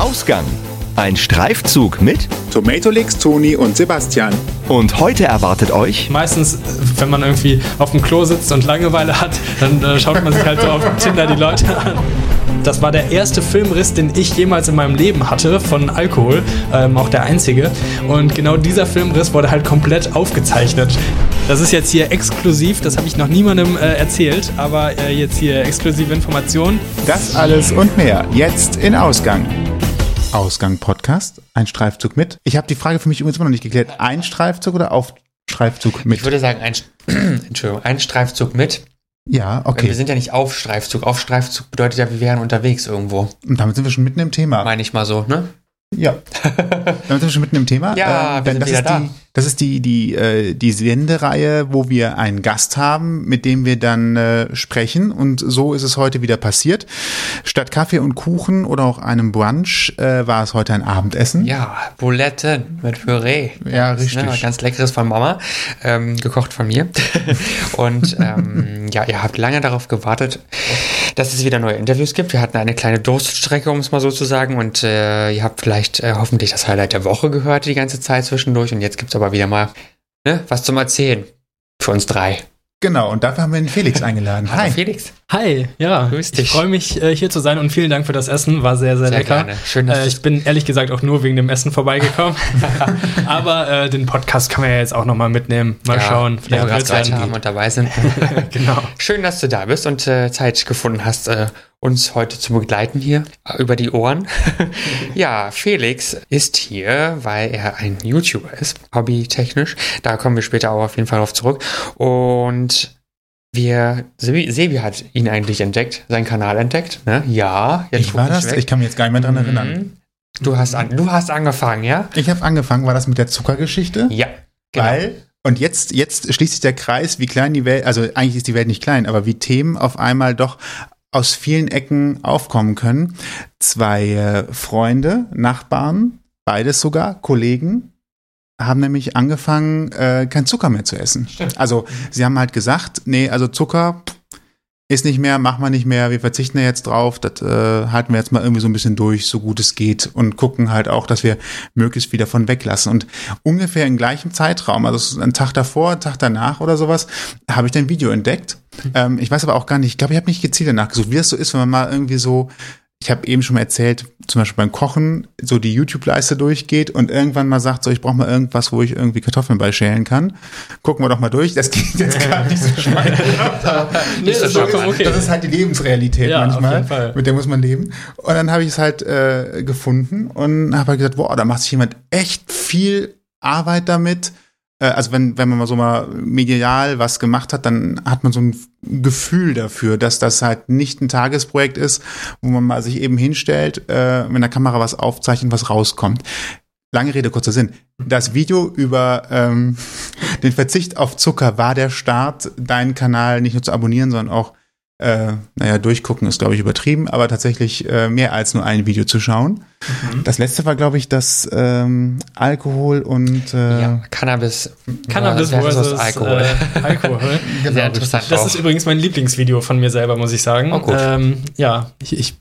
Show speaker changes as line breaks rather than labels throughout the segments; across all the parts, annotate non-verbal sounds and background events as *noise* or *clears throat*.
Ausgang. Ein Streifzug mit
Tomatolix, Toni und Sebastian.
und heute erwartet euch
Meistens, wenn man irgendwie auf dem Klo sitzt und Langeweile hat, dann äh, schaut man sich halt so auf Tinder die Leute an. Das war der erste Filmriss, den ich jemals in meinem Leben hatte von Alkohol, ähm, auch der einzige. Und genau dieser Filmriss wurde halt komplett aufgezeichnet. Das ist jetzt hier exklusiv, das habe ich noch niemandem äh, erzählt, aber äh, jetzt hier exklusive Informationen.
Das alles und mehr jetzt in Ausgang. Ausgang Podcast, ein Streifzug mit. Ich habe die Frage für mich übrigens immer noch nicht geklärt. Ein Streifzug oder auf Streifzug mit?
Ich würde sagen, ein, *clears throat* Entschuldigung, ein Streifzug mit.
Ja,
Weil Wir
okay.
sind ja nicht auf Streifzug. Auf Streifzug bedeutet ja, wir wären unterwegs irgendwo.
Und damit sind wir schon mitten im Thema.
Meine ich mal so, ne?
Ja. *laughs* Damit sind wir schon mitten im Thema.
Ja, wir
denn
sind
das ist
da.
die, das ist die, die, äh, die Sendereihe, wo wir einen Gast haben, mit dem wir dann äh, sprechen. Und so ist es heute wieder passiert. Statt Kaffee und Kuchen oder auch einem Brunch äh, war es heute ein Abendessen.
Ja, Buletten mit Püree.
Ja,
ist,
richtig.
Ne, ganz leckeres von Mama, ähm, gekocht von mir. *laughs* Und ähm, ja, ihr habt lange darauf gewartet, dass es wieder neue Interviews gibt. Wir hatten eine kleine Durststrecke, um es mal so zu sagen. Und äh, ihr habt vielleicht äh, hoffentlich das Highlight der Woche gehört die ganze Zeit zwischendurch. Und jetzt gibt's aber wieder mal ne, was zum Erzählen. Für uns drei.
Genau, und dafür haben wir den Felix *laughs* eingeladen.
Hallo
Hi.
Felix.
Hi, ja,
Grüß dich.
ich freue mich äh, hier zu sein und vielen Dank für das Essen, war sehr, sehr,
Sehr
lecker.
gerne. Schön, dass
äh, ich bin ehrlich gesagt auch nur wegen dem Essen vorbeigekommen. *laughs* Aber äh, den Podcast kann man ja jetzt auch nochmal mitnehmen. Mal schauen,
wie wir gerade haben und dabei sind. *laughs*
Genau.
Schön, dass du da bist und äh, Zeit gefunden hast, äh, uns heute zu begleiten hier äh, über die Ohren. *laughs* ja, Felix ist hier, weil er ein YouTuber ist, hobbytechnisch. Da kommen wir später auch auf jeden Fall drauf zurück. Und wir, Sebi, Sebi hat ihn eigentlich entdeckt, seinen Kanal entdeckt. Ne? Ja, jetzt
Ich war das?
weg.
Ich kann mich jetzt gar nicht mehr dran erinnern.
Mhm. Du hast, an, du hast angefangen, ja?
Ich habe angefangen, war das mit der Zuckergeschichte?
Ja. Genau.
Weil, und jetzt, jetzt schließt sich der Kreis, wie klein die Welt, also eigentlich ist die Welt nicht klein, aber wie Themen auf einmal doch aus vielen Ecken aufkommen können. Zwei äh, Freunde, Nachbarn, beides sogar, Kollegen, haben nämlich angefangen, äh, kein Zucker mehr zu essen. Also sie haben halt gesagt, nee, also Zucker pff, ist nicht mehr, machen wir nicht mehr, wir verzichten da jetzt drauf, das äh, halten wir jetzt mal irgendwie so ein bisschen durch, so gut es geht und gucken halt auch, dass wir möglichst viel davon weglassen. Und ungefähr im gleichen Zeitraum, also es ist ein Tag davor, ein Tag danach oder sowas, habe ich dann ein Video entdeckt. Ähm, ich weiß aber auch gar nicht, ich glaube, ich habe nicht gezielt danach gesucht, wie das so ist, wenn man mal irgendwie so, ich habe eben schon mal erzählt, zum Beispiel beim Kochen, so die YouTube-Leiste durchgeht und irgendwann mal sagt, so ich brauche mal irgendwas, wo ich irgendwie Kartoffeln bei schälen kann. Gucken wir doch mal durch. Das geht jetzt *laughs* gerade nicht so schnell.
Nee,
so
vollkommen
charmant.
okay.
Das ist halt die Lebensrealität
Ja, auf
manchmal.
jeden Fall.
Mit der muss man leben. Und dann habe ich es halt äh, gefunden und habe halt gesagt, wow, da macht sich jemand echt viel Arbeit damit. Äh, also wenn, wenn man mal so mal medial was gemacht hat, dann hat man so ein Gefühl dafür, dass das halt nicht ein Tagesprojekt ist, wo man mal sich eben hinstellt, äh, mit der Kamera was aufzeichnet, was rauskommt. Lange Rede, kurzer Sinn. Das Video über ähm, *laughs* den Verzicht auf Zucker war der Start, deinen Kanal nicht nur zu abonnieren, sondern auch, äh, naja, durchgucken ist, glaube ich, übertrieben, aber tatsächlich äh, mehr als nur ein Video zu schauen. Das letzte war, glaube ich, das ähm, Alkohol und äh,
Ja, Cannabis,
Cannabis
versus
versus
Alkohol.
Äh, *laughs* Alkohol.
Sehr interessant.
Das
auch.
ist übrigens mein Lieblingsvideo von mir selber, muss ich sagen.
Oh, gut.
Ähm, ja, ich, ich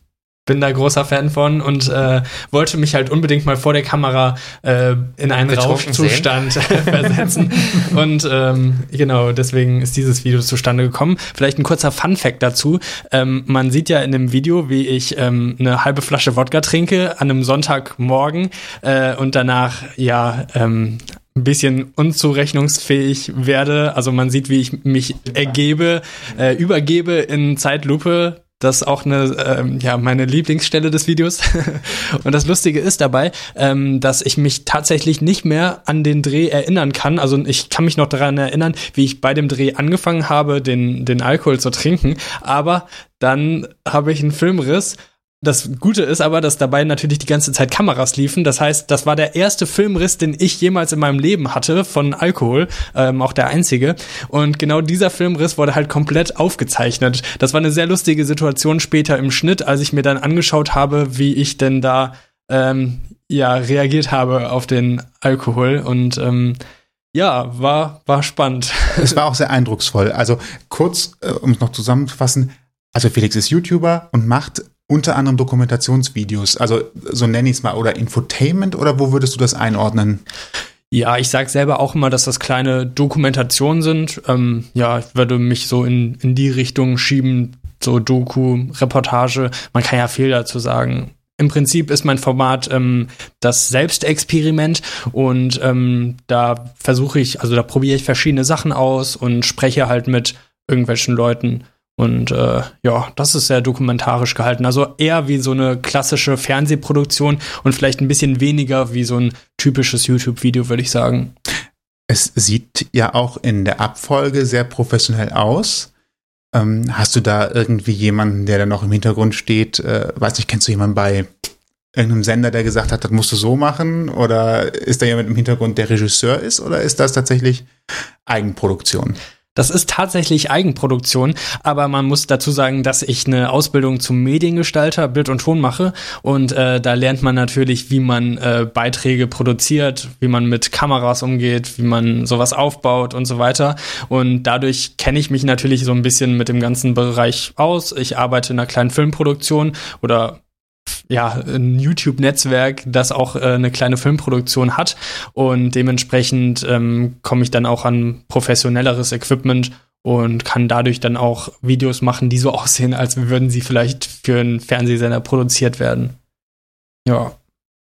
bin da großer Fan von und äh, wollte mich halt unbedingt mal vor der Kamera äh, in einen Rauschzustand *laughs* versetzen. und ähm, genau, deswegen ist dieses Video zustande gekommen. Vielleicht ein kurzer Fun-Fact dazu. Ähm, man sieht ja in dem Video, wie ich ähm, eine halbe Flasche Wodka trinke an einem Sonntagmorgen äh, und danach ja ähm, ein bisschen unzurechnungsfähig werde. Also man sieht, wie ich mich ergebe, äh, übergebe in Zeitlupe. Das ist auch eine, ähm, ja, meine Lieblingsstelle des Videos. *laughs* Und das Lustige ist dabei, ähm, dass ich mich tatsächlich nicht mehr an den Dreh erinnern kann. Also ich kann mich noch daran erinnern, wie ich bei dem Dreh angefangen habe, den, den Alkohol zu trinken. Aber dann habe ich einen Filmriss das Gute ist aber, dass dabei natürlich die ganze Zeit Kameras liefen. Das heißt, das war der erste Filmriss, den ich jemals in meinem Leben hatte von Alkohol, ähm, auch der einzige. Und genau dieser Filmriss wurde halt komplett aufgezeichnet. Das war eine sehr lustige Situation später im Schnitt, als ich mir dann angeschaut habe, wie ich denn da ähm, ja reagiert habe auf den Alkohol und ähm, ja, war war spannend. *laughs*
es war auch sehr eindrucksvoll. Also kurz, äh, um es noch zusammenzufassen, also Felix ist YouTuber und macht unter anderem Dokumentationsvideos, also so nenne ich es mal, oder Infotainment oder wo würdest du das einordnen?
Ja, ich sage selber auch immer, dass das kleine Dokumentationen sind. Ähm, ja, ich würde mich so in, in die Richtung schieben, so Doku, Reportage. Man kann ja viel dazu sagen. Im Prinzip ist mein Format ähm, das Selbstexperiment und ähm, da versuche ich, also da probiere ich verschiedene Sachen aus und spreche halt mit irgendwelchen Leuten. Und äh, ja, das ist sehr dokumentarisch gehalten. Also eher wie so eine klassische Fernsehproduktion und vielleicht ein bisschen weniger wie so ein typisches YouTube-Video, würde ich sagen.
Es sieht ja auch in der Abfolge sehr professionell aus. Ähm, hast du da irgendwie jemanden, der da noch im Hintergrund steht? Äh, weiß ich, kennst du jemanden bei irgendeinem Sender, der gesagt hat, das musst du so machen? Oder ist da jemand im Hintergrund, der Regisseur ist? Oder ist das tatsächlich Eigenproduktion?
Das ist tatsächlich Eigenproduktion, aber man muss dazu sagen, dass ich eine Ausbildung zum Mediengestalter, Bild und Ton mache und äh, da lernt man natürlich, wie man äh, Beiträge produziert, wie man mit Kameras umgeht, wie man sowas aufbaut und so weiter. Und dadurch kenne ich mich natürlich so ein bisschen mit dem ganzen Bereich aus. Ich arbeite in einer kleinen Filmproduktion oder ja, ein YouTube-Netzwerk, das auch äh, eine kleine Filmproduktion hat. Und dementsprechend ähm, komme ich dann auch an professionelleres Equipment und kann dadurch dann auch Videos machen, die so *laughs* aussehen, als würden sie vielleicht für einen Fernsehsender produziert werden.
Ja.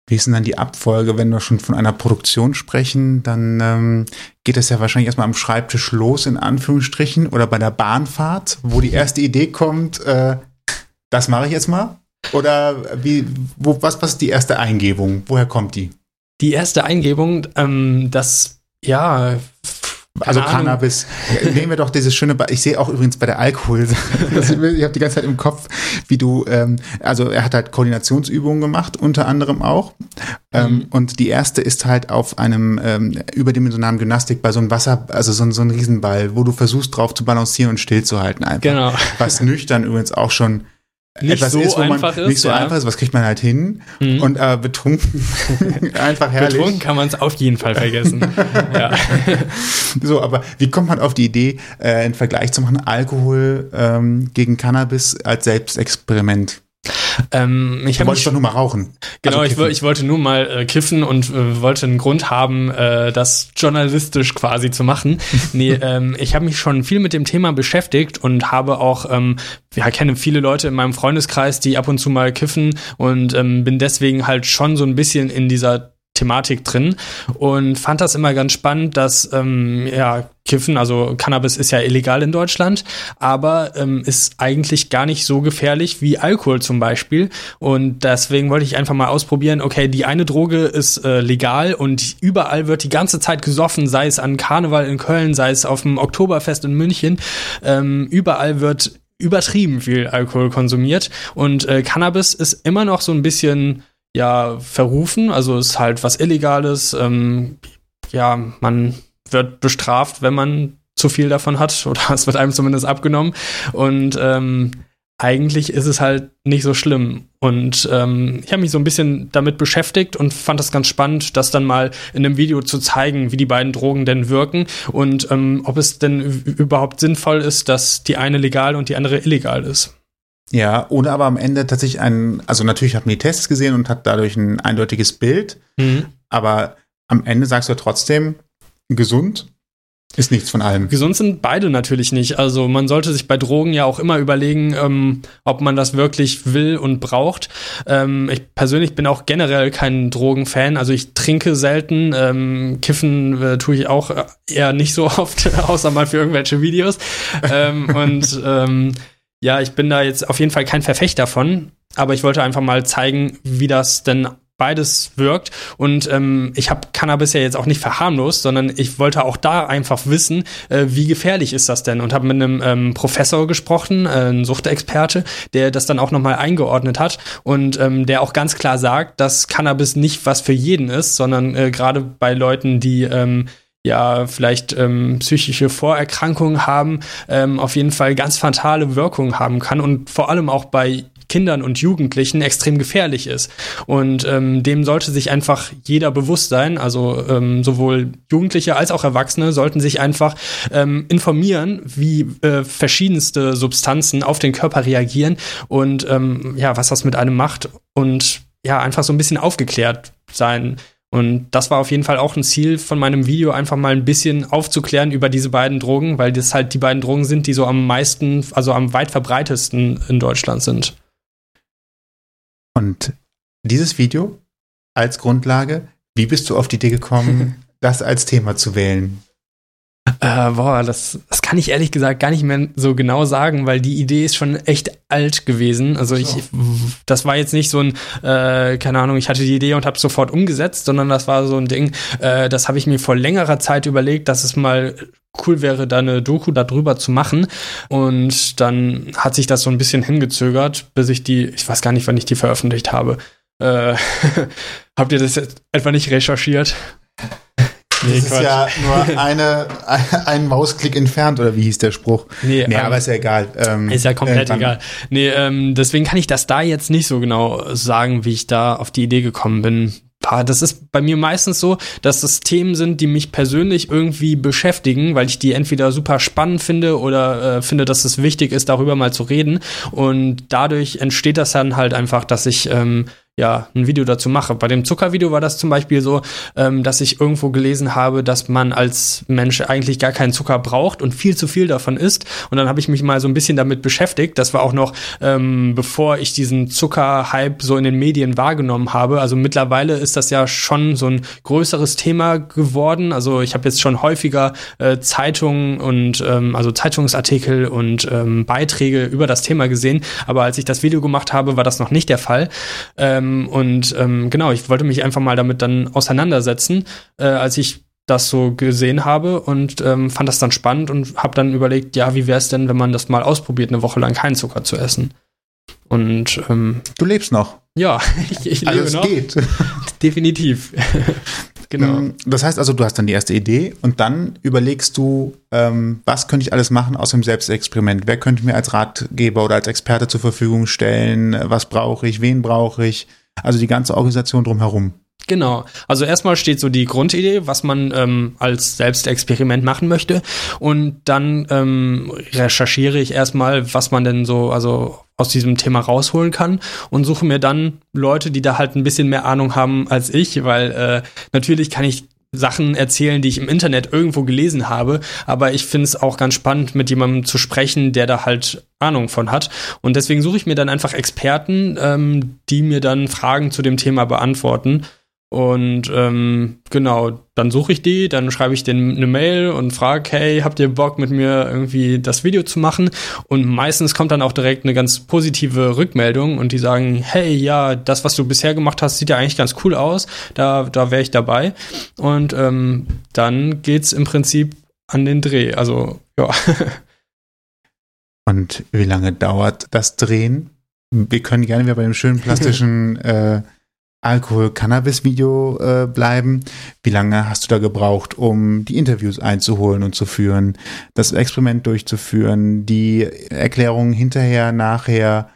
Wie ist denn dann die Abfolge, wenn wir schon von einer Produktion sprechen? Dann ähm, geht es ja wahrscheinlich erstmal am Schreibtisch los, in Anführungsstrichen, oder bei der Bahnfahrt, wo die erste Idee kommt, äh, das mache ich jetzt mal. Oder wie, wo, was, was ist die erste Eingebung? Woher kommt die?
Die erste Eingebung, ähm, das, ja.
Also Ahnung. Cannabis. Nehmen wir doch dieses schöne, ba ich sehe auch übrigens bei der Alkohol, *laughs* ich habe die ganze Zeit im Kopf, wie du, ähm, also er hat halt Koordinationsübungen gemacht, unter anderem auch. Ähm, mhm. Und die erste ist halt auf einem ähm, überdimensionalen Gymnastikball, so ein Wasser, also so, so ein Riesenball, wo du versuchst drauf zu balancieren und stillzuhalten einfach.
Genau.
Was nüchtern übrigens auch schon
nicht etwas so ist, wo man ist,
nicht so ja. einfach ist, was kriegt man halt hin mhm. und äh, betrunken *laughs* einfach herrlich.
Betrunken kann man es auf jeden Fall vergessen. *laughs* ja. *laughs*
So, aber wie kommt man auf die Idee, äh, einen Vergleich zu machen, Alkohol ähm, gegen Cannabis als Selbstexperiment?
Ähm, ich
du wolltest doch nur mal rauchen.
Genau, also ich, ich, wollte nur mal äh, kiffen und äh, wollte einen Grund haben, äh, das journalistisch quasi zu machen. *laughs* nee, ähm, ich habe mich schon viel mit dem Thema beschäftigt und habe auch, ähm, ja, kenne viele Leute in meinem Freundeskreis, die ab und zu mal kiffen und ähm, bin deswegen halt schon so ein bisschen in dieser Thematik drin und fand das immer ganz spannend, dass ähm, ja Kiffen, also Cannabis ist ja illegal in Deutschland, aber ähm, ist eigentlich gar nicht so gefährlich wie Alkohol zum Beispiel. Und deswegen wollte ich einfach mal ausprobieren, okay, die eine Droge ist äh, legal und überall wird die ganze Zeit gesoffen, sei es an Karneval in Köln, sei es auf dem Oktoberfest in München. Ähm, überall wird übertrieben viel Alkohol konsumiert und äh, Cannabis ist immer noch so ein bisschen ja verrufen, also ist halt was Illegales. Ähm, ja, man wird bestraft, wenn man zu viel davon hat, *laughs* oder es wird einem zumindest abgenommen. Und ähm, eigentlich ist es halt nicht so schlimm. Und ähm, ich habe mich so ein bisschen damit beschäftigt und fand das ganz spannend, das dann mal in einem Video zu zeigen, wie die beiden Drogen denn wirken und ähm, ob es denn überhaupt sinnvoll ist, dass die eine legal und die andere illegal ist.
Ja, ohne aber am Ende tatsächlich ein, also natürlich hat man die Tests gesehen und hat dadurch ein eindeutiges Bild, mhm. aber am Ende sagst du trotzdem, gesund ist nichts von allem.
Gesund sind beide natürlich nicht. Also man sollte sich bei Drogen ja auch immer überlegen, ähm, ob man das wirklich will und braucht. Ähm, ich persönlich bin auch generell kein Drogenfan. Also ich trinke selten. Ähm, kiffen äh, tue ich auch eher nicht so *laughs* oft, außer mal für irgendwelche Videos. Ähm, und ähm, ja, ich bin da jetzt auf jeden Fall kein Verfechter davon, aber ich wollte einfach mal zeigen, wie das denn beides wirkt. Und ähm, ich habe Cannabis ja jetzt auch nicht verharmlost, sondern ich wollte auch da einfach wissen, äh, wie gefährlich ist das denn? Und habe mit einem ähm, Professor gesprochen, äh, ein Suchtexperte, der das dann auch nochmal eingeordnet hat und ähm, der auch ganz klar sagt, dass Cannabis nicht was für jeden ist, sondern äh, gerade bei Leuten, die ähm, ja vielleicht ähm, psychische Vorerkrankungen haben, ähm, auf jeden Fall ganz fatale Wirkungen haben kann und vor allem auch bei Kindern und Jugendlichen extrem gefährlich ist. Und ähm, dem sollte sich einfach jeder bewusst sein. Also ähm, sowohl Jugendliche als auch Erwachsene sollten sich einfach ähm, informieren, wie äh, verschiedenste Substanzen auf den Körper reagieren und ähm, ja, was das mit einem macht und ja, einfach so ein bisschen aufgeklärt sein. Und das war auf jeden Fall auch ein Ziel von meinem Video, einfach mal ein bisschen aufzuklären über diese beiden Drogen, weil das halt die beiden Drogen sind, die so am meisten, also am weit verbreitesten in Deutschland sind.
Und dieses Video als Grundlage, wie bist du auf die Idee gekommen, *laughs* das als Thema zu wählen?
Äh, boah, das, das kann ich ehrlich gesagt gar nicht mehr so genau sagen, weil die Idee ist schon echt alt gewesen. Also ich, das war jetzt nicht so ein, äh, keine Ahnung, ich hatte die Idee und habe sofort umgesetzt, sondern das war so ein Ding, äh, das habe ich mir vor längerer Zeit überlegt, dass es mal cool wäre, da eine Doku darüber zu machen. Und dann hat sich das so ein bisschen hingezögert, bis ich die, ich weiß gar nicht, wann ich die veröffentlicht habe. Äh, *laughs* habt ihr das jetzt etwa nicht recherchiert?
Nee, das Quatsch. ist ja nur *laughs* eine, ein Mausklick entfernt, oder wie hieß der Spruch?
Nee,
nee ähm, aber ist ja egal.
Ähm, ist ja komplett äh, egal. Nee, ähm, deswegen kann ich das da jetzt nicht so genau sagen, wie ich da auf die Idee gekommen bin. Das ist bei mir meistens so, dass das Themen sind, die mich persönlich irgendwie beschäftigen, weil ich die entweder super spannend finde oder äh, finde, dass es wichtig ist, darüber mal zu reden. Und dadurch entsteht das dann halt einfach, dass ich ähm, ja, ein Video dazu mache. Bei dem Zuckervideo war das zum Beispiel so, ähm, dass ich irgendwo gelesen habe, dass man als Mensch eigentlich gar keinen Zucker braucht und viel zu viel davon isst. Und dann habe ich mich mal so ein bisschen damit beschäftigt. Das war auch noch, ähm, bevor ich diesen Zuckerhype so in den Medien wahrgenommen habe. Also mittlerweile ist das ja schon so ein größeres Thema geworden. Also ich habe jetzt schon häufiger äh, Zeitungen und ähm, also Zeitungsartikel und ähm, Beiträge über das Thema gesehen. Aber als ich das Video gemacht habe, war das noch nicht der Fall. Ähm, ähm, und ähm, genau, ich wollte mich einfach mal damit dann auseinandersetzen, äh, als ich das so gesehen habe und ähm, fand das dann spannend und habe dann überlegt, ja, wie wäre es denn, wenn man das mal ausprobiert, eine Woche lang keinen Zucker zu essen? Und ähm,
du lebst noch.
Ja, *laughs* ich, ich lebe also
noch. geht. *laughs*
Definitiv. *laughs*
genau. Mm, das heißt also, du hast dann die erste Idee und dann überlegst du, ähm, was könnte ich alles machen aus dem Selbstexperiment? Wer könnte mir als Ratgeber oder als Experte zur Verfügung stellen? Was brauche ich? Wen brauche ich? Also die ganze Organisation drumherum.
Genau. Also erstmal steht so die Grundidee, was man ähm, als Selbstexperiment machen möchte. Und dann ähm, recherchiere ich erstmal, was man denn so, also aus diesem Thema rausholen kann und suche mir dann Leute, die da halt ein bisschen mehr Ahnung haben als ich, weil äh, natürlich kann ich Sachen erzählen, die ich im Internet irgendwo gelesen habe, aber ich finde es auch ganz spannend, mit jemandem zu sprechen, der da halt Ahnung von hat. Und deswegen suche ich mir dann einfach Experten, ähm, die mir dann Fragen zu dem Thema beantworten. Und ähm, genau, dann suche ich die, dann schreibe ich denen eine Mail und frage, hey, habt ihr Bock mit mir irgendwie das Video zu machen? Und meistens kommt dann auch direkt eine ganz positive Rückmeldung und die sagen, hey, ja, das, was du bisher gemacht hast, sieht ja eigentlich ganz cool aus, da, da wäre ich dabei. Und ähm, dann geht's im Prinzip an den Dreh. Also, ja.
Und wie lange dauert das Drehen? Wir können gerne wieder bei dem schönen plastischen *laughs* äh, Alkohol-Cannabis-Video äh, bleiben. Wie lange hast du da gebraucht, um die Interviews einzuholen und zu führen, das Experiment durchzuführen, die Erklärungen hinterher, nachher,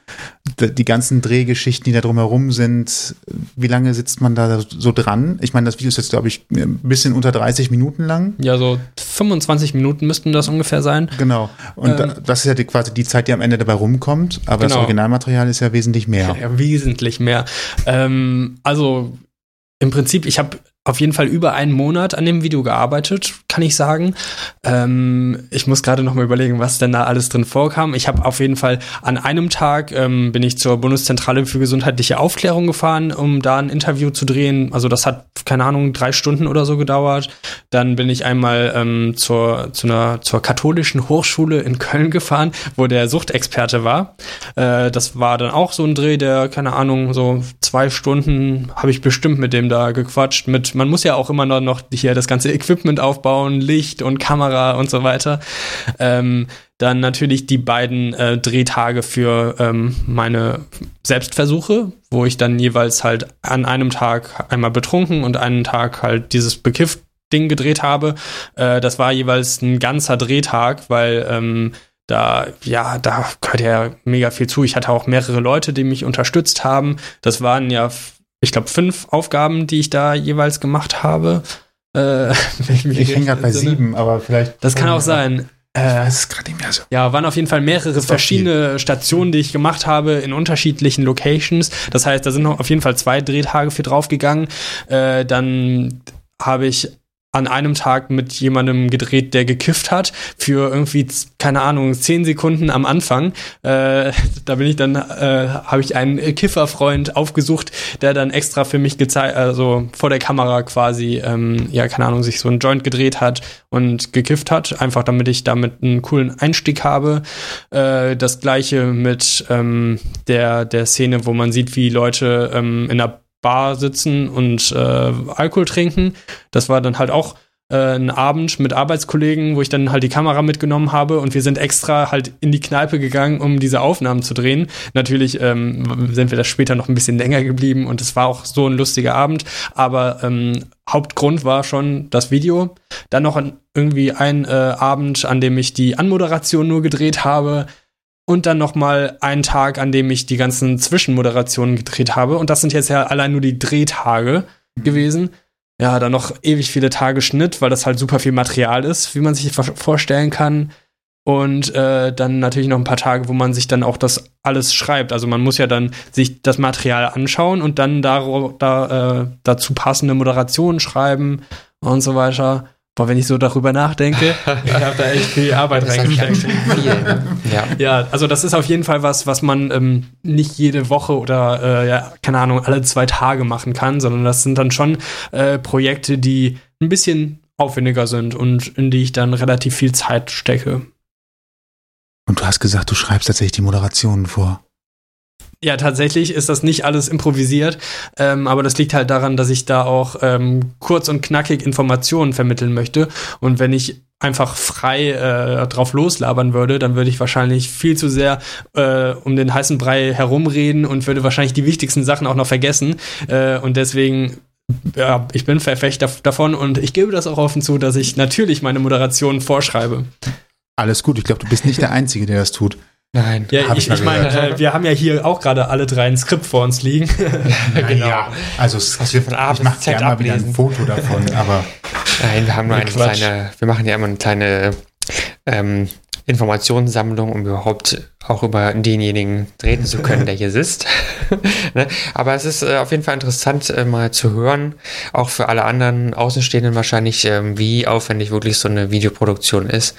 die ganzen Drehgeschichten, die da drumherum sind? Wie lange sitzt man da so dran? Ich meine, das Video ist jetzt, glaube ich, ein bisschen unter 30 Minuten lang.
Ja, so 25 Minuten müssten das ungefähr sein.
Genau. Und ähm, das ist ja die, quasi die Zeit, die am Ende dabei rumkommt. Aber genau. das Originalmaterial ist ja wesentlich mehr.
Ja, wesentlich mehr. Ähm, also im Prinzip, ich habe auf jeden Fall über einen Monat an dem Video gearbeitet, kann ich sagen. Ähm, ich muss gerade noch mal überlegen, was denn da alles drin vorkam. Ich habe auf jeden Fall an einem Tag ähm, bin ich zur Bundeszentrale für gesundheitliche Aufklärung gefahren, um da ein Interview zu drehen. Also das hat keine Ahnung drei Stunden oder so gedauert. Dann bin ich einmal ähm, zur zu einer zur katholischen Hochschule in Köln gefahren, wo der Suchtexperte war. Äh, das war dann auch so ein Dreh, der keine Ahnung so zwei Stunden habe ich bestimmt mit dem da gequatscht mit man muss ja auch immer noch hier das ganze Equipment aufbauen, Licht und Kamera und so weiter. Ähm, dann natürlich die beiden äh, Drehtage für ähm, meine Selbstversuche, wo ich dann jeweils halt an einem Tag einmal betrunken und einen Tag halt dieses bekifft Ding gedreht habe. Äh, das war jeweils ein ganzer Drehtag, weil ähm, da, ja, da gehört ja mega viel zu. Ich hatte auch mehrere Leute, die mich unterstützt haben. Das waren ja, ich glaube, fünf Aufgaben, die ich da jeweils gemacht habe.
Äh, *laughs* ich hänge gerade bei sieben, aber vielleicht.
Das kann auch sein.
Äh, ist gerade nicht mehr so.
Ja, waren auf jeden Fall mehrere verschiedene Stationen, die ich gemacht habe in unterschiedlichen Locations. Das heißt, da sind noch auf jeden Fall zwei Drehtage für draufgegangen. Äh, dann habe ich an einem Tag mit jemandem gedreht, der gekifft hat, für irgendwie, keine Ahnung, zehn Sekunden am Anfang. Äh, da bin ich dann, äh, habe ich einen Kifferfreund aufgesucht, der dann extra für mich gezeigt, also vor der Kamera quasi, ähm, ja, keine Ahnung, sich so ein Joint gedreht hat und gekifft hat, einfach damit ich damit einen coolen Einstieg habe. Äh, das gleiche mit ähm, der, der Szene, wo man sieht, wie Leute ähm, in der Bar sitzen und äh, Alkohol trinken. Das war dann halt auch äh, ein Abend mit Arbeitskollegen, wo ich dann halt die Kamera mitgenommen habe und wir sind extra halt in die Kneipe gegangen, um diese Aufnahmen zu drehen. Natürlich ähm, sind wir da später noch ein bisschen länger geblieben und es war auch so ein lustiger Abend, aber ähm, Hauptgrund war schon das Video. Dann noch ein, irgendwie ein äh, Abend, an dem ich die Anmoderation nur gedreht habe und dann noch mal einen Tag, an dem ich die ganzen Zwischenmoderationen gedreht habe. Und das sind jetzt ja allein nur die Drehtage mhm. gewesen. Ja, dann noch ewig viele Tage Schnitt, weil das halt super viel Material ist, wie man sich vorstellen kann. Und äh, dann natürlich noch ein paar Tage, wo man sich dann auch das alles schreibt. Also man muss ja dann sich das Material anschauen und dann da, da, äh, dazu passende Moderationen schreiben und so weiter. Boah, wenn ich so darüber nachdenke, *laughs* ich habe da echt viel Arbeit reingesteckt. Ne? ja. ja, also das ist auf jeden Fall was, was man ähm, nicht jede Woche oder, äh, ja, keine Ahnung, alle zwei Tage machen kann, sondern das sind dann schon äh, Projekte, die ein bisschen aufwendiger sind und in die ich dann relativ viel Zeit stecke.
Und du hast gesagt, du schreibst tatsächlich die Moderationen vor.
Ja, tatsächlich ist das nicht alles improvisiert, ähm, aber das liegt halt daran, dass ich da auch ähm, kurz und knackig Informationen vermitteln möchte. Und wenn ich einfach frei äh, drauf loslabern würde, dann würde ich wahrscheinlich viel zu sehr äh, um den heißen Brei herumreden und würde wahrscheinlich die wichtigsten Sachen auch noch vergessen. Äh, und deswegen ja, ich bin Verfechter davon und ich gebe das auch offen zu, dass ich natürlich meine Moderation vorschreibe.
Alles gut, ich glaube, du bist nicht der Einzige, der das tut.
Nein, ja, ich, ich, ich meine, äh, wir haben ja hier auch gerade alle drei ein Skript vor uns liegen. *laughs*
genau. Ja, also Skript, von A ich mache gerne mal wieder ein Foto davon, *laughs* aber.
Nein, wir haben nur eine Quatsch. kleine, wir machen ja immer eine kleine ähm, Informationssammlung, um überhaupt auch über denjenigen reden zu können, der hier sitzt. *laughs* ne? Aber es ist äh, auf jeden Fall interessant, äh, mal zu hören, auch für alle anderen Außenstehenden wahrscheinlich, äh, wie aufwendig wirklich so eine Videoproduktion ist.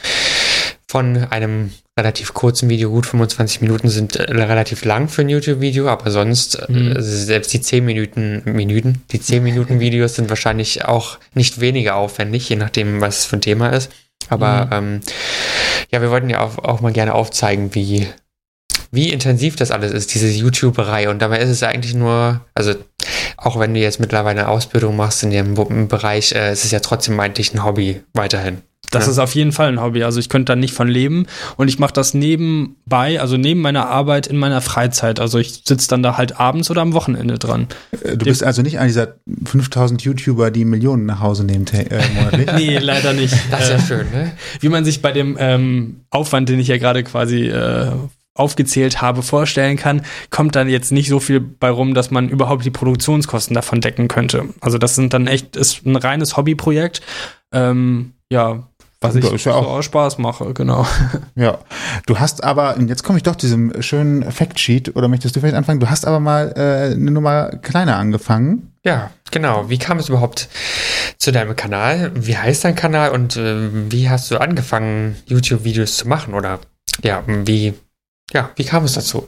Von einem relativ kurzen Video, gut 25 Minuten sind äh, relativ lang für ein YouTube-Video, aber sonst äh, mhm. selbst die 10 Minuten, Minuten, die 10 Minuten *laughs* Videos sind wahrscheinlich auch nicht weniger aufwendig, je nachdem, was für ein Thema ist. Aber mhm. ähm, ja, wir wollten ja auch, auch mal gerne aufzeigen, wie, wie intensiv das alles ist, diese YouTuberei. Und dabei ist es eigentlich nur, also auch wenn du jetzt mittlerweile eine Ausbildung machst in dem Bereich, äh, es ist ja trotzdem eigentlich ein Hobby weiterhin.
Das ja. ist auf jeden Fall ein Hobby. Also ich könnte da nicht von leben. Und ich mache das nebenbei, also neben meiner Arbeit in meiner Freizeit. Also ich sitze dann da halt abends oder am Wochenende dran.
Äh, du bist also nicht einer dieser 5000 YouTuber, die Millionen nach Hause nehmen äh, monatlich? *laughs*
nee, leider nicht.
Das ist ja äh, schön, ne?
Wie man sich bei dem ähm, Aufwand, den ich ja gerade quasi äh, aufgezählt habe, vorstellen kann, kommt dann jetzt nicht so viel bei rum, dass man überhaupt die Produktionskosten davon decken könnte. Also das sind dann echt, ist ein reines Hobbyprojekt. Ähm, ja, was ich ja auch, so Spaß mache, genau. *laughs*
Ja, du hast aber, jetzt komme ich doch zu diesem schönen Factsheet, oder möchtest du vielleicht anfangen? Du hast aber mal äh, eine Nummer kleiner angefangen.
Ja, genau. Wie kam es überhaupt zu deinem Kanal? Wie heißt dein Kanal und äh, wie hast du angefangen, YouTube-Videos zu machen? Oder ja, wie ja, wie kam es dazu?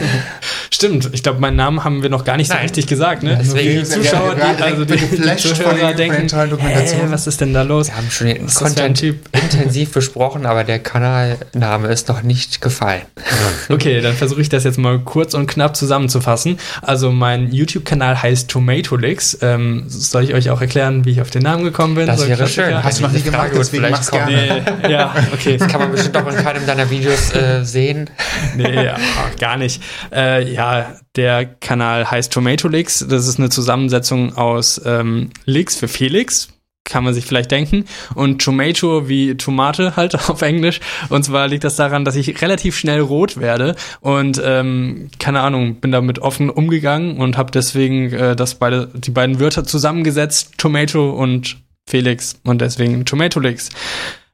*laughs*
Stimmt, ich glaube, meinen Namen haben wir noch gar nicht so Nein. richtig gesagt. Ne? Deswegen die Zuschauer, die, also die, die Zuhörer denken, hey, was ist denn da los?
Wir haben schon den Content *laughs* intensiv besprochen, aber der Kanalname ist noch nicht gefallen. *laughs*
okay, dann versuche ich das jetzt mal kurz und knapp zusammenzufassen. Also mein YouTube-Kanal heißt Tomatolix. Ähm, soll ich euch auch erklären, wie ich auf den Namen gekommen bin?
Das wäre schön.
Hast du noch nicht gemacht, deswegen mach's gerne.
Nee, ja, okay.
Das kann man bestimmt auch in keinem deiner Videos äh, sehen
nee, *laughs* gar nicht. Äh, ja, der Kanal heißt Tomato Leaks. Das ist eine Zusammensetzung aus ähm, Leaks für Felix. kann man sich vielleicht denken. Und Tomato wie Tomate halt *laughs* auf Englisch. Und zwar liegt das daran, dass ich relativ schnell rot werde und ähm, keine Ahnung, bin damit offen umgegangen und habe deswegen äh, das beide die beiden Wörter zusammengesetzt, Tomato und Felix und deswegen Tomatolix.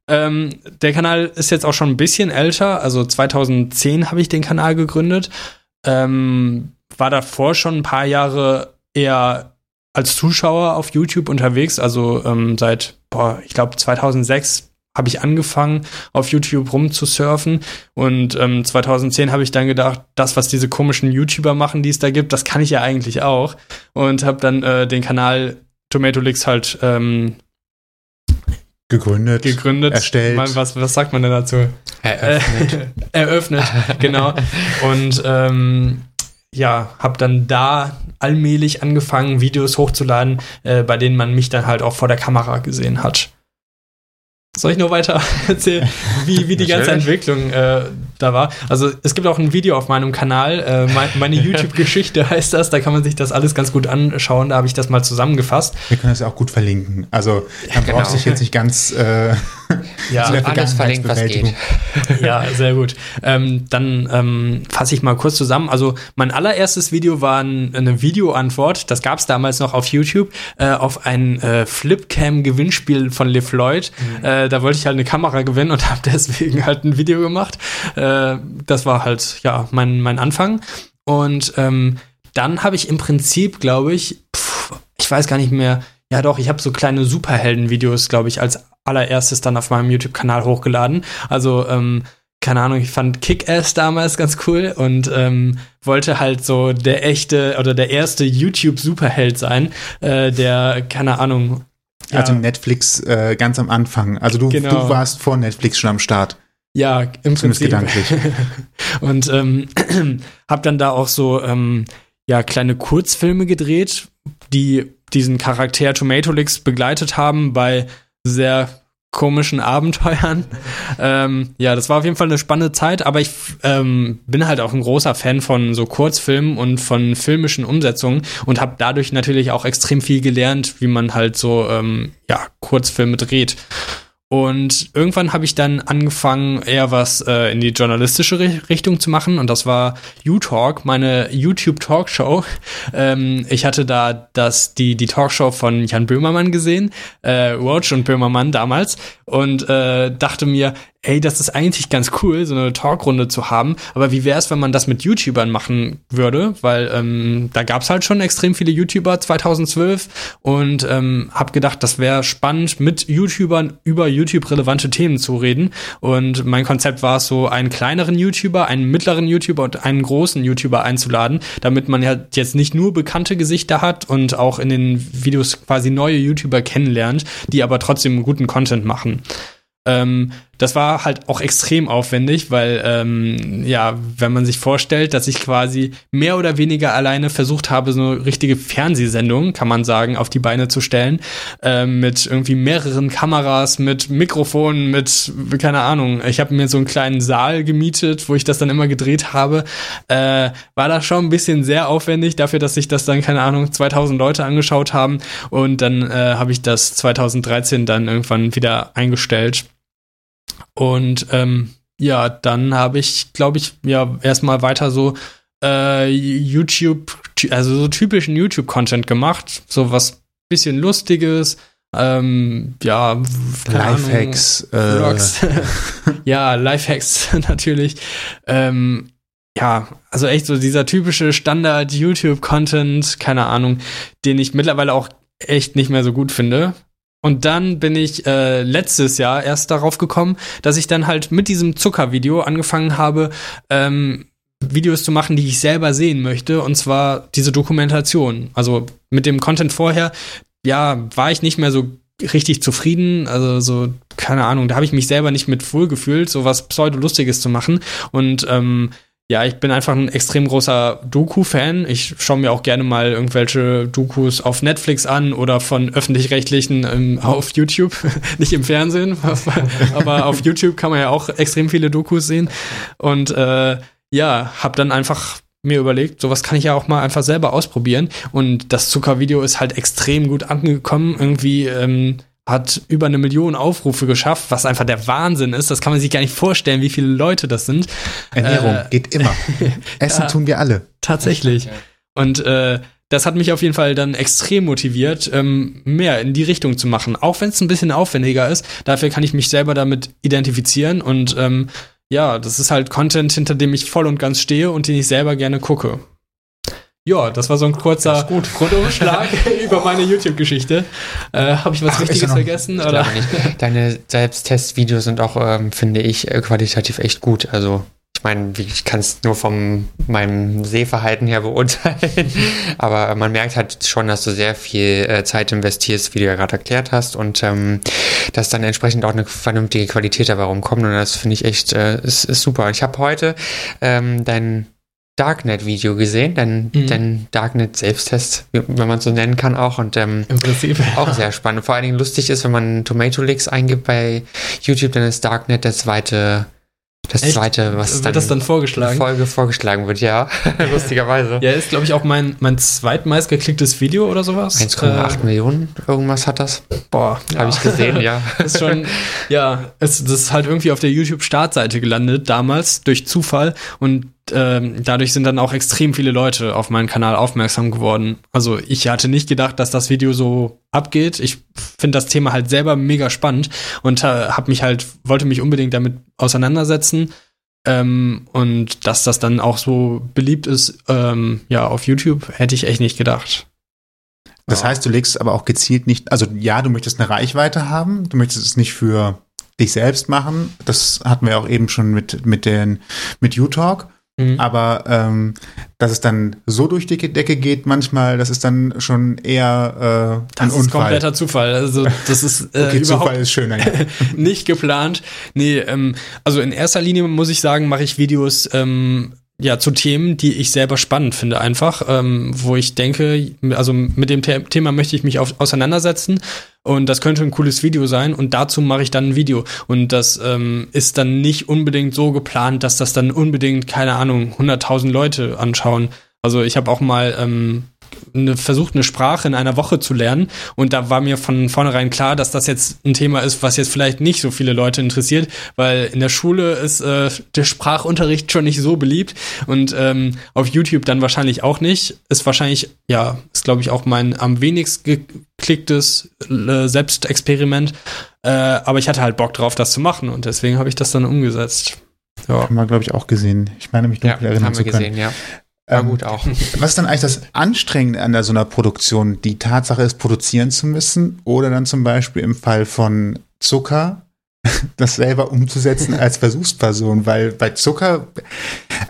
Ähm, der Kanal ist jetzt auch schon ein bisschen älter, also 2010 habe ich den Kanal gegründet. Ähm, war davor schon ein paar Jahre eher als Zuschauer auf YouTube unterwegs, also ähm, seit, boah, ich glaube 2006 habe ich angefangen, auf YouTube rumzusurfen. Und ähm, 2010 habe ich dann gedacht, das, was diese komischen YouTuber machen, die es da gibt, das kann ich ja eigentlich auch. Und habe dann äh, den Kanal Tomatolix halt ähm,
gegründet,
gegründet,
erstellt.
Was, was sagt man denn dazu?
Eröffnet. *laughs*
Eröffnet, genau. Und ähm, ja, habe dann da allmählich angefangen, Videos hochzuladen, äh, bei denen man mich dann halt auch vor der Kamera gesehen hat. Soll ich nur weiter *laughs* erzählen, wie, wie die ganze Entwicklung äh, da war? Also es gibt auch ein Video auf meinem Kanal, äh, mein, meine *laughs* YouTube-Geschichte heißt das, da kann man sich das alles ganz gut anschauen, da habe ich das mal zusammengefasst.
Wir können das auch gut verlinken. Also da ja, brauchst du dich jetzt nicht ganz äh, *laughs*
ja, alles verlinkt, was geht. *laughs* ja, sehr gut. Ähm, dann ähm, fasse ich mal kurz zusammen. Also mein allererstes Video war ein, eine Videoantwort, das gab es damals noch auf YouTube, äh, auf ein äh, Flipcam-Gewinnspiel von Liv Lloyd. Mhm. Äh, da wollte ich halt eine Kamera gewinnen und habe deswegen halt ein Video gemacht. Äh, das war halt, ja, mein, mein Anfang. Und ähm, dann habe ich im Prinzip, glaube ich, pff, ich weiß gar nicht mehr, ja doch, ich habe so kleine Superhelden-Videos, glaube ich, als allererstes dann auf meinem YouTube-Kanal hochgeladen. Also, ähm, keine Ahnung, ich fand Kick-Ass damals ganz cool und ähm, wollte halt so der echte oder der erste YouTube-Superheld sein, äh, der, keine Ahnung.
Ja. Also Netflix äh, ganz am Anfang. Also du, genau. du warst vor Netflix schon am Start.
Ja, im Zumindest Prinzip. gedanklich. *laughs* und ähm, *clears throat* hab dann da auch so ähm, ja kleine Kurzfilme gedreht, die diesen Charakter Tomatolix begleitet haben bei sehr komischen Abenteuern. *laughs* Ähm, ja, das war auf jeden Fall eine spannende Zeit, aber ich ähm, bin halt auch ein großer Fan von so Kurzfilmen und von filmischen Umsetzungen und habe dadurch natürlich auch extrem viel gelernt, wie man halt so ähm, ja Kurzfilme dreht. Und irgendwann habe ich dann angefangen, eher was äh, in die journalistische Richtung zu machen. Und das war U-Talk, meine YouTube-Talkshow. *laughs* Ähm, ich hatte da das, die, die Talkshow von Jan Böhmermann gesehen, äh, Roach und Böhmermann damals. Und äh, dachte mir, ey, das ist eigentlich ganz cool, so eine Talkrunde zu haben. Aber wie wäre es, wenn man das mit YouTubern machen würde? Weil ähm, da gab es halt schon extrem viele YouTuber 2012 und ähm, habe gedacht, das wäre spannend, mit YouTubern über YouTube relevante Themen zu reden. Und mein Konzept war es so, einen kleineren YouTuber, einen mittleren YouTuber und einen großen YouTuber einzuladen, damit man ja jetzt nicht nur bekannte Gesichter hat und auch in den Videos quasi neue YouTuber kennenlernt, die aber trotzdem guten Content machen. Ähm, das war halt auch extrem aufwendig, weil ähm, ja, wenn man sich vorstellt, dass ich quasi mehr oder weniger alleine versucht habe, so eine richtige Fernsehsendung, kann man sagen, auf die Beine zu stellen, äh, mit irgendwie mehreren Kameras, mit Mikrofonen, mit keine Ahnung. Ich habe mir so einen kleinen Saal gemietet, wo ich das dann immer gedreht habe. Äh, war das schon ein bisschen sehr aufwendig dafür, dass sich das dann keine Ahnung 2000 Leute angeschaut haben und dann äh, habe ich das 2013 dann irgendwann wieder eingestellt und ähm, ja, dann habe ich, glaube ich, ja, erstmal weiter so äh, YouTube, also so typischen YouTube-Content gemacht. So was bisschen Lustiges. Ähm, ja,
Lifehacks.
Äh. *laughs* ja, Lifehacks *laughs* natürlich. Ähm, ja, also echt so dieser typische Standard-YouTube-Content, keine Ahnung, den ich mittlerweile auch echt nicht mehr so gut finde. Und dann bin ich äh, letztes Jahr erst darauf gekommen, dass ich dann halt mit diesem Zuckervideo angefangen habe, ähm, Videos zu machen, die ich selber sehen möchte, und zwar diese Dokumentation. Also mit dem Content vorher, ja, war ich nicht mehr so richtig zufrieden, also so, keine Ahnung, da habe ich mich selber nicht mit wohl gefühlt, so was Pseudo-Lustiges zu machen. Und ähm, ja, ich bin einfach ein extrem großer Doku-Fan. Ich schaue mir auch gerne mal irgendwelche Dokus auf Netflix an oder von öffentlich-rechtlichen ähm, auf YouTube, *laughs* nicht im Fernsehen, *laughs* aber auf YouTube kann man ja auch extrem viele Dokus sehen. Und äh, ja, habe dann einfach mir überlegt, sowas kann ich ja auch mal einfach selber ausprobieren. Und das Zuckervideo ist halt extrem gut angekommen. Irgendwie ähm, hat über eine Million Aufrufe geschafft, was einfach der Wahnsinn ist. Das kann man sich gar nicht vorstellen, wie viele Leute das sind.
Ernährung
Äh,
geht immer. *laughs* Essen
ja.
tun wir alle.
Tatsächlich. Und äh, das hat mich auf jeden Fall dann extrem motiviert, ähm, mehr in die Richtung zu machen. Auch wenn es ein bisschen aufwendiger ist. Dafür kann ich mich selber damit identifizieren. Und ähm, ja, das ist halt Content, hinter dem ich voll und ganz stehe und den ich selber gerne gucke. Ja, das war so ein kurzer Rundumschlag *laughs* über meine YouTube-Geschichte. Äh, Habe ich was
Ach,
Wichtiges
noch-
vergessen? Oder?
Deine Selbsttestvideos sind auch, ähm, finde ich, äh, qualitativ echt gut. Also ich meine, ich kann es nur von meinem Sehverhalten her beurteilen, *laughs* aber man merkt halt schon, dass du sehr viel äh, Zeit investierst, wie du ja gerade erklärt hast, und ähm, dass dann entsprechend auch eine vernünftige Qualität dabei rumkommt. Und das finde ich echt, äh, ist, ist super. Ich habe heute ähm, dein Darknet-Video gesehen, dein,
Mhm.
dein Darknet-Selbsttest, wenn man es so nennen kann auch. Und ähm,
Im Prinzip. *laughs*
auch sehr spannend. Vor allen Dingen lustig ist, wenn man Tomato Leaks eingibt bei YouTube, dann ist Darknet der zweite, das
Echt?
zweite, was
Wird
dann,
das dann vorgeschlagen?
Folge vorgeschlagen wird, ja. *laughs* Lustigerweise.
Ja, ist, glaube ich, auch mein, mein zweitmeist geklicktes Video oder sowas.
1,8 Millionen, irgendwas hat das.
Äh, boah,
Habe ich gesehen, ja. *laughs*
ist schon, ja, es, das ist halt irgendwie auf der YouTube-Startseite gelandet, damals, durch Zufall. Und ähm, dadurch sind dann auch extrem viele Leute auf meinen Kanal aufmerksam geworden. Also ich hatte nicht gedacht, dass das Video so abgeht. Ich finde das Thema halt selber mega spannend und äh, habe mich halt, wollte mich unbedingt damit auseinandersetzen. Ähm, und dass das dann auch so beliebt ist, ähm, ja, auf YouTube, hätte ich echt nicht gedacht.
Das
Ja.
heißt, du legst aber auch gezielt nicht, also ja, du möchtest eine Reichweite haben, du möchtest es nicht für dich selbst machen. Das hatten wir auch eben schon mit, mit den, mit U-Talk.
Mhm.
Aber ähm, dass es dann so durch die Decke geht, manchmal, das ist dann schon eher äh, ein
Das ist
Unfall.
kompletter Zufall. Also das ist *laughs* äh,
okay, Zufall ist schöner. Ja. *laughs*
nicht geplant. Nee, ähm, also in erster Linie muss ich sagen, mache ich Videos ähm, ja zu Themen, die ich selber spannend finde, einfach, ähm, wo ich denke, also mit dem The Thema möchte ich mich auf, auseinandersetzen und das könnte ein cooles Video sein und dazu mache ich dann ein Video und das ähm, ist dann nicht unbedingt so geplant, dass das dann unbedingt keine Ahnung 100.000 Leute anschauen. Also ich habe auch mal ähm, eine, versucht, eine Sprache in einer Woche zu lernen. Und da war mir von vornherein klar, dass das jetzt ein Thema ist, was jetzt vielleicht nicht so viele Leute interessiert, weil in der Schule ist äh, der Sprachunterricht schon nicht so beliebt und ähm, auf YouTube dann wahrscheinlich auch nicht. Ist wahrscheinlich, ja, ist glaube ich auch mein am wenigst geklicktes äh, Selbstexperiment. Äh, aber ich hatte halt Bock drauf, das zu machen und deswegen habe ich das dann umgesetzt. Ja.
Haben wir, glaube ich, auch gesehen. Ich meine, mich
Ja,
dunkel erinnern
haben wir
zu können.
gesehen, ja. War
Ähm,
gut auch. *laughs*
Was ist dann eigentlich das Anstrengende an der, so einer Produktion? Die Tatsache, es produzieren zu müssen oder dann zum Beispiel im Fall von Zucker *laughs* das selber umzusetzen *laughs* als Versuchsperson, weil bei Zucker,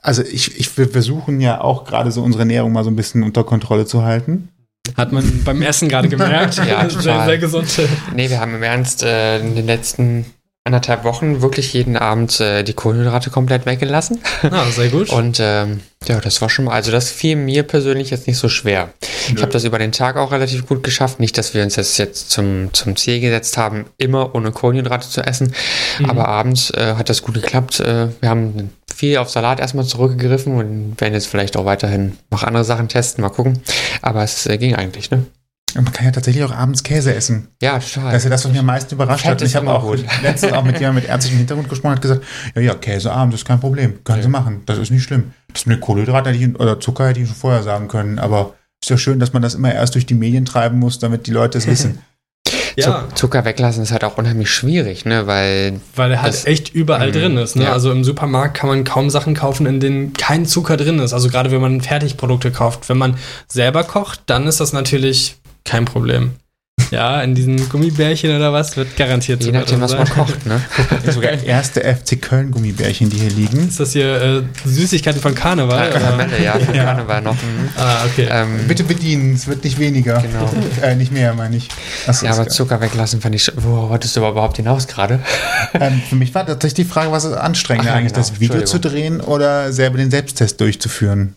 also ich, ich, wir versuchen ja auch gerade so unsere Ernährung mal so ein bisschen unter Kontrolle zu halten.
Hat man beim Essen gerade gemerkt.
Ja,
sehr,
total.
sehr gesund.
Nee, wir haben im Ernst äh, in den letzten anderthalb Wochen wirklich jeden Abend äh, die Kohlenhydrate komplett weggelassen.
Ah, sehr gut. *laughs*
Und ähm, ja, das war schon mal, also das fiel mir persönlich jetzt nicht so schwer. Ich habe das über den Tag auch relativ gut geschafft. Nicht, dass wir uns jetzt, jetzt zum, zum Ziel gesetzt haben, immer ohne Kohlenhydrate zu essen.
Mhm.
Aber abends äh, hat das gut geklappt. Äh, wir haben viel auf Salat erstmal zurückgegriffen und werden jetzt vielleicht auch weiterhin noch andere Sachen testen, mal gucken. Aber es äh, ging eigentlich, ne?
Und man kann ja tatsächlich auch abends Käse essen.
Ja, total.
Das ist ja das, was mich am meisten überrascht
Fett
hat. Und ich habe auch
gut. *laughs*
letztens auch mit jemandem mit ärztlichem Hintergrund gesprochen und hat gesagt, ja, ja, Käse abends ist kein Problem. Können Sie machen. Das ist nicht schlimm. Das mit ich, oder Zucker hätte ich schon vorher sagen können. Aber ist ja schön, dass man das immer erst durch die Medien treiben muss, damit die Leute es wissen. *laughs*
ja,
Zuck- Zucker weglassen ist halt auch unheimlich schwierig, ne? Weil
weil er halt echt überall
Mhm,
drin ist. Ne?
ja.
Also im Supermarkt kann man kaum Sachen kaufen, in denen kein Zucker drin ist. Also gerade wenn man Fertigprodukte kauft. Wenn man selber kocht, dann ist das natürlich kein Problem. Ja, in diesen Gummibärchen oder was wird garantiert
je nachdem, was man kocht, ne? *laughs*
Sogar erste FC Köln Gummibärchen, die hier liegen.
Ist das hier äh, Süßigkeiten von Karneval? oder?
Karamelle, ja, von *laughs* Karneval noch. Mhm.
Ah, okay.
Ähm,
Bitte bedienen, es wird nicht weniger.
Genau.
Äh, nicht mehr, meine ich. Achso,
ja, aber
geil.
Zucker weglassen fand ich. Wo wolltest du aber überhaupt hinaus gerade? *laughs*
ähm, für mich war tatsächlich die Frage, was ist anstrengender
Ach ja,
eigentlich,
genau.
das Video zu drehen oder selber den Selbsttest durchzuführen?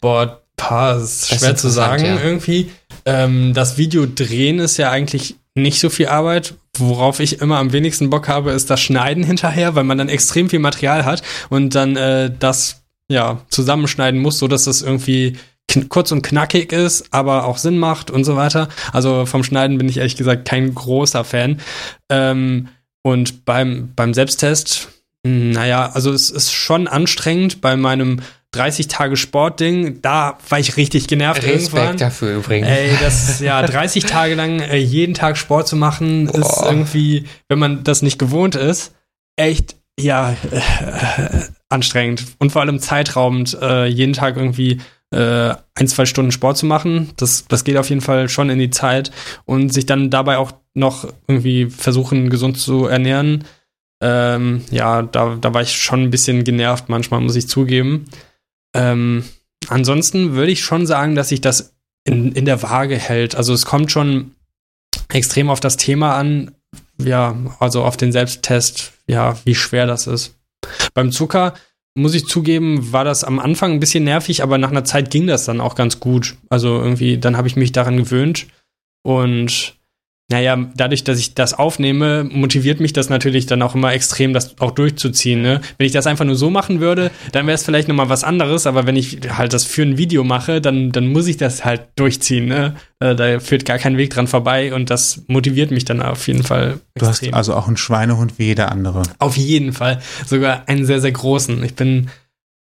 Boah, paar, das ist
Das ist
schwer zu sagen
ja.
irgendwie. Ähm, das Video drehen ist ja eigentlich nicht so viel Arbeit. Worauf ich immer am wenigsten Bock habe, ist das Schneiden hinterher, weil man dann extrem viel Material hat und dann äh, das ja zusammenschneiden muss, so dass das irgendwie kurz und knackig ist, aber auch Sinn macht und so weiter. Also vom Schneiden bin ich ehrlich gesagt kein großer Fan. Ähm, und beim, beim Selbsttest, hm, naja, also es ist schon anstrengend bei meinem 30 Tage Sportding, da war ich richtig genervt
Respekt irgendwann. dafür übrigens.
Ey, das ja *laughs* 30 Tage lang äh, jeden Tag Sport zu machen, Boah. ist irgendwie, wenn man das nicht gewohnt ist, echt ja äh, anstrengend und vor allem zeitraubend, äh, jeden Tag irgendwie äh, ein, zwei Stunden Sport zu machen. Das, das geht auf jeden Fall schon in die Zeit und sich dann dabei auch noch irgendwie versuchen, gesund zu ernähren. Ähm, ja, da, da war ich schon ein bisschen genervt manchmal, muss ich zugeben. Ähm, ansonsten würde ich schon sagen, dass sich das in, in der Waage hält. Also es kommt schon extrem auf das Thema an, ja, also auf den Selbsttest, ja, wie schwer das ist. Beim Zucker muss ich zugeben, war das am Anfang ein bisschen nervig, aber nach einer Zeit ging das dann auch ganz gut. Also irgendwie, dann habe ich mich daran gewöhnt und naja, dadurch, dass ich das aufnehme, motiviert mich das natürlich dann auch immer extrem, das auch durchzuziehen. Ne? Wenn ich das einfach nur so machen würde, dann wäre es vielleicht nochmal was anderes, aber wenn ich halt das für ein Video mache, dann, dann muss ich das halt durchziehen. Ne? Äh, da führt gar kein Weg dran vorbei und das motiviert mich dann auf jeden Fall
extrem. Du hast also auch einen Schweinehund wie jeder andere.
Auf jeden Fall. Sogar einen sehr, sehr großen. Ich bin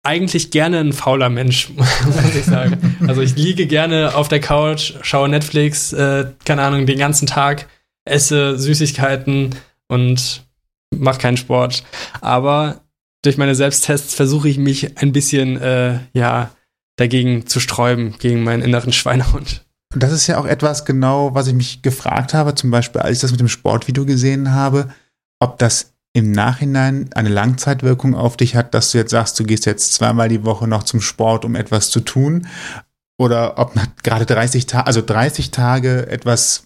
eigentlich gerne ein fauler Mensch, *laughs* muss ich sagen. Also ich liege gerne auf der Couch, schaue Netflix, äh, keine Ahnung, den ganzen Tag, esse Süßigkeiten und mache keinen Sport. Aber durch meine Selbsttests versuche ich mich ein bisschen, äh, ja, dagegen zu sträuben, gegen meinen inneren Schweinehund.
Das ist ja auch etwas genau, was ich mich gefragt habe, zum Beispiel, als ich das mit dem Sportvideo gesehen habe, ob das im Nachhinein eine Langzeitwirkung auf dich hat, dass du jetzt sagst, du gehst jetzt zweimal die Woche noch zum Sport, um etwas zu tun, oder ob gerade 30 Tage, also 30 Tage etwas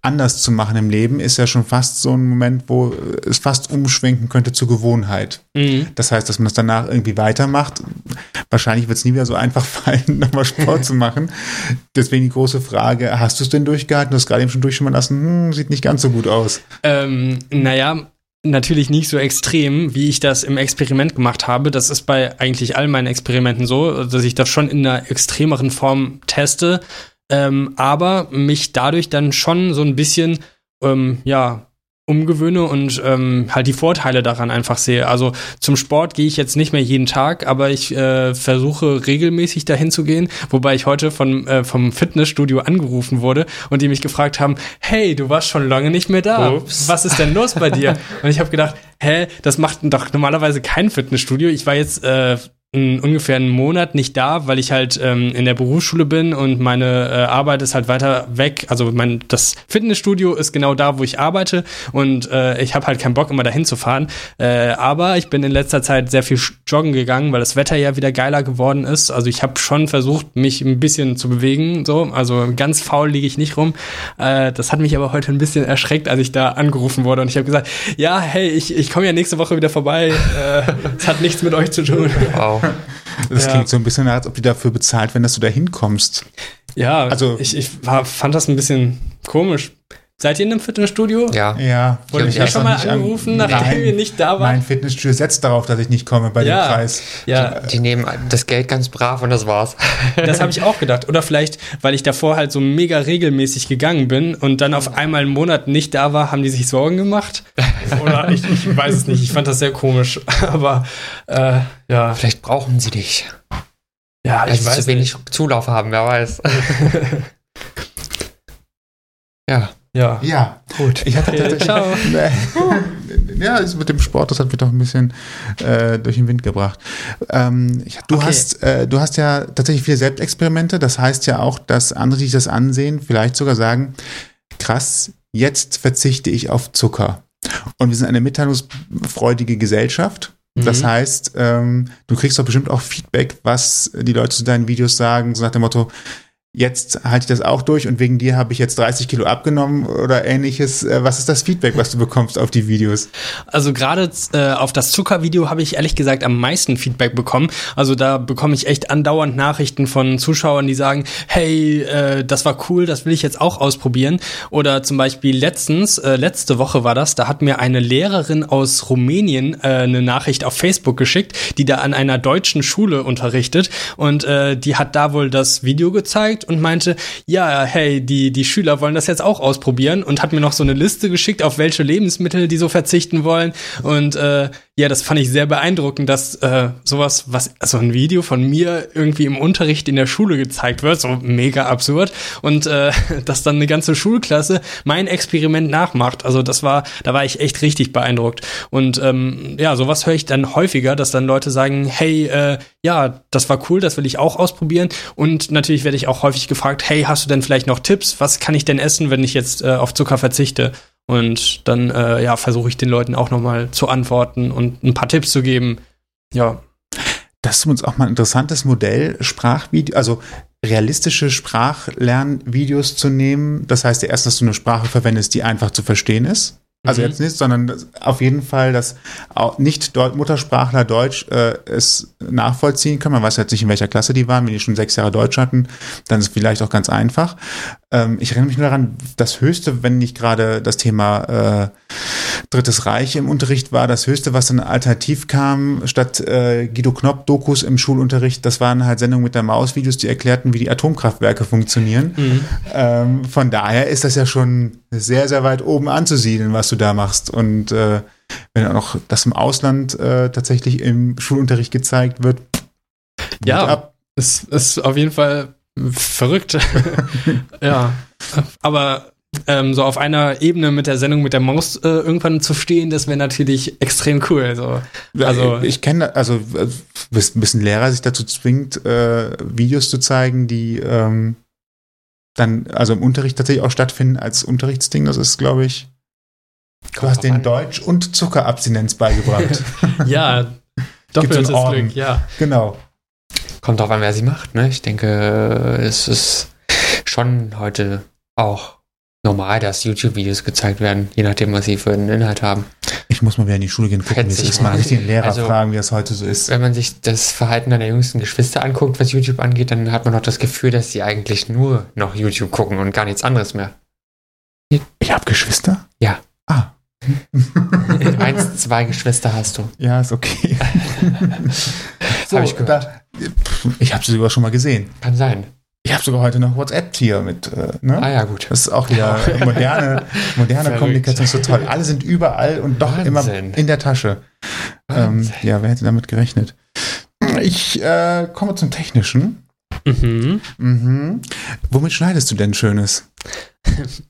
anders zu machen im Leben, ist ja schon fast so ein Moment, wo es fast umschwenken könnte zur Gewohnheit. Mhm. Das heißt, dass man es danach irgendwie weitermacht. Wahrscheinlich wird es nie wieder so einfach *laughs* fallen, nochmal Sport zu machen. Deswegen die große Frage, hast du es denn durchgehalten? Du hast gerade eben schon durchschimmern lassen, hm, sieht nicht ganz so gut aus.
Ähm, naja, natürlich nicht so extrem, wie ich das im Experiment gemacht habe. Das ist bei eigentlich all meinen Experimenten so, dass ich das schon in einer extremeren Form teste, ähm, aber mich dadurch dann schon so ein bisschen, ähm, ja, umgewöhne und ähm, halt die Vorteile daran einfach sehe. Also zum Sport gehe ich jetzt nicht mehr jeden Tag, aber ich äh, versuche regelmäßig dahin zu gehen, wobei ich heute von, äh, vom Fitnessstudio angerufen wurde und die mich gefragt haben, hey, du warst schon lange nicht mehr da. Ups. Was ist denn los bei dir? *laughs* und ich habe gedacht, hä, das macht doch normalerweise kein Fitnessstudio. Ich war jetzt äh, ungefähr einen Monat nicht da, weil ich halt ähm, in der Berufsschule bin und meine äh, Arbeit ist halt weiter weg. Also mein das Fitnessstudio ist genau da, wo ich arbeite und äh, ich habe halt keinen Bock immer dahin zu fahren. Äh, aber ich bin in letzter Zeit sehr viel joggen gegangen, weil das Wetter ja wieder geiler geworden ist. Also ich habe schon versucht, mich ein bisschen zu bewegen. So, also ganz faul liege ich nicht rum. Äh, das hat mich aber heute ein bisschen erschreckt, als ich da angerufen wurde und ich habe gesagt, ja, hey, ich, ich komme ja nächste Woche wieder vorbei. Äh, es hat nichts mit euch zu tun. Wow. *laughs*
Das ja. klingt so ein bisschen, als ob die dafür bezahlt werden, dass du da hinkommst.
Ja, also ich, ich war, fand das ein bisschen komisch. Seid ihr in einem Fitnessstudio?
Ja. Ja.
Wurde ich ja schon mal angerufen, an, nachdem nein, wir nicht da waren?
Mein Fitnessstudio setzt darauf, dass ich nicht komme bei ja, dem Preis.
Ja. Die, die, nehmen das Geld ganz brav und das war's.
Das habe ich auch gedacht. Oder vielleicht, weil ich davor halt so mega regelmäßig gegangen bin und dann auf einmal einen Monat nicht da war, haben die sich Sorgen gemacht. Oder ich, ich weiß es nicht. Ich fand das sehr komisch. *laughs* Aber äh, ja.
Vielleicht brauchen sie dich.
Ja,
ich weiß. zu wenig nicht. Zulauf haben, wer weiß. *laughs*
ja.
Ja.
Ja. Gut. Ich hatte *laughs* tatsächlich. Ciao. *laughs* ja, mit dem Sport, das hat mich doch ein bisschen äh, durch den Wind gebracht. Ähm, du, okay. hast, äh, du hast ja tatsächlich viele Selbstexperimente. Das heißt ja auch, dass andere, die sich das ansehen, vielleicht sogar sagen: krass, jetzt verzichte ich auf Zucker. Und wir sind eine mitteilungsfreudige Gesellschaft. Das mhm. heißt, ähm, du kriegst doch bestimmt auch Feedback, was die Leute zu deinen Videos sagen, so nach dem Motto, jetzt halte ich das auch durch und wegen dir habe ich jetzt 30 Kilo abgenommen oder ähnliches. Äh, was ist das Feedback, was du bekommst auf die Videos?
Also gerade äh, auf das Zuckervideo habe ich ehrlich gesagt am meisten Feedback bekommen. Also da bekomme ich echt andauernd Nachrichten von Zuschauern, die sagen, hey, äh, das war cool, das will ich jetzt auch ausprobieren. Oder zum Beispiel letztens, äh, letzte Woche war das, da hat mir eine Lehrerin aus Rumänien äh, eine Nachricht auf Facebook geschickt, die da an einer deutschen Schule unterrichtet und äh, die hat da wohl das Video gezeigt und meinte, ja, hey, die, die Schüler wollen das jetzt auch ausprobieren und hat mir noch so eine Liste geschickt, auf welche Lebensmittel die so verzichten wollen und äh, ja, das fand ich sehr beeindruckend, dass äh, sowas, was, also ein Video von mir irgendwie im Unterricht in der Schule gezeigt wird, so mega absurd. Und äh, *laughs* dass dann eine ganze Schulklasse mein Experiment nachmacht. Also das war, da war ich echt richtig beeindruckt. Und ähm, ja, sowas höre ich dann häufiger, dass dann Leute sagen, hey, äh, ja, das war cool, das will ich auch ausprobieren. Und natürlich werde ich auch häufig gefragt, hey, hast du denn vielleicht noch Tipps? Was kann ich denn essen, wenn ich jetzt äh, auf Zucker verzichte? Und dann äh, ja, versuche ich den Leuten auch nochmal zu antworten und ein paar Tipps zu geben. Ja.
Das ist uns auch mal ein interessantes Modell, Sprachvideo, also realistische Sprachlernvideos zu nehmen. Das heißt ja erst, dass du eine Sprache verwendest, die einfach zu verstehen ist. Also mhm. jetzt nicht, sondern auf jeden Fall, dass auch nicht Deut Muttersprachler Deutsch äh, es nachvollziehen können. Man weiß jetzt nicht, in welcher Klasse die waren. Wenn die schon sechs Jahre Deutsch hatten, dann ist es vielleicht auch ganz einfach. Ähm, ich erinnere mich nur daran, das Höchste, wenn nicht gerade das Thema äh, Drittes Reich im Unterricht war, das Höchste, was dann alternativ kam, statt äh, Guido Knopp-Dokus im Schulunterricht, das waren halt Sendungen mit der Maus, Videos, die erklärten, wie die Atomkraftwerke funktionieren. Mhm. Ähm, von daher ist das ja schon sehr, sehr weit oben anzusiedeln, was du da machst. Und äh, wenn auch das im Ausland äh, tatsächlich im Schulunterricht gezeigt wird,
ja, es ist auf jeden Fall verrückt. *laughs* ja, aber ähm, so auf einer Ebene mit der Sendung mit der Maus äh, irgendwann zu stehen, das wäre natürlich extrem cool. So.
Also ich kenne, also ein bisschen Lehrer sich dazu zwingt, äh, Videos zu zeigen, die ähm, dann also im Unterricht tatsächlich auch stattfinden als Unterrichtsding. Das ist, glaube ich, du hast den Deutsch- und Zuckerabstinenz beigebracht. *laughs*
ja, doppeltes Glück, ja.
Genau.
Kommt drauf an, wer sie macht, ne? Ich denke, es ist schon heute auch normal, dass YouTube-Videos gezeigt werden, je nachdem, was sie für einen Inhalt haben.
Ich muss mal wieder in die Schule gehen gucken, wie es ist. Mal den Lehrer also, fragen, wie das heute so ist.
Wenn man sich das Verhalten deiner jüngsten Geschwister anguckt, was YouTube angeht, dann hat man auch das Gefühl, dass sie eigentlich nur noch YouTube gucken und gar nichts anderes mehr.
Ich habe Geschwister?
Ja.
Ah. *laughs*
Eins, zwei Geschwister hast du.
Ja, ist okay. *laughs* so, hab ich gehört. Da, ich habe sie sogar schon mal gesehen.
Kann sein.
Ich habe sogar heute noch WhatsApp hier mit. Äh, ne?
Ah ja, gut.
Das ist auch wieder *laughs* moderne, moderne Kommunikation, so toll. Alle sind überall und doch Wahnsinn. immer in der Tasche. Ähm, ja, wer hätte damit gerechnet? Ich äh, komme zum Technischen. Mhm. Mhm. Womit schneidest du denn Schönes?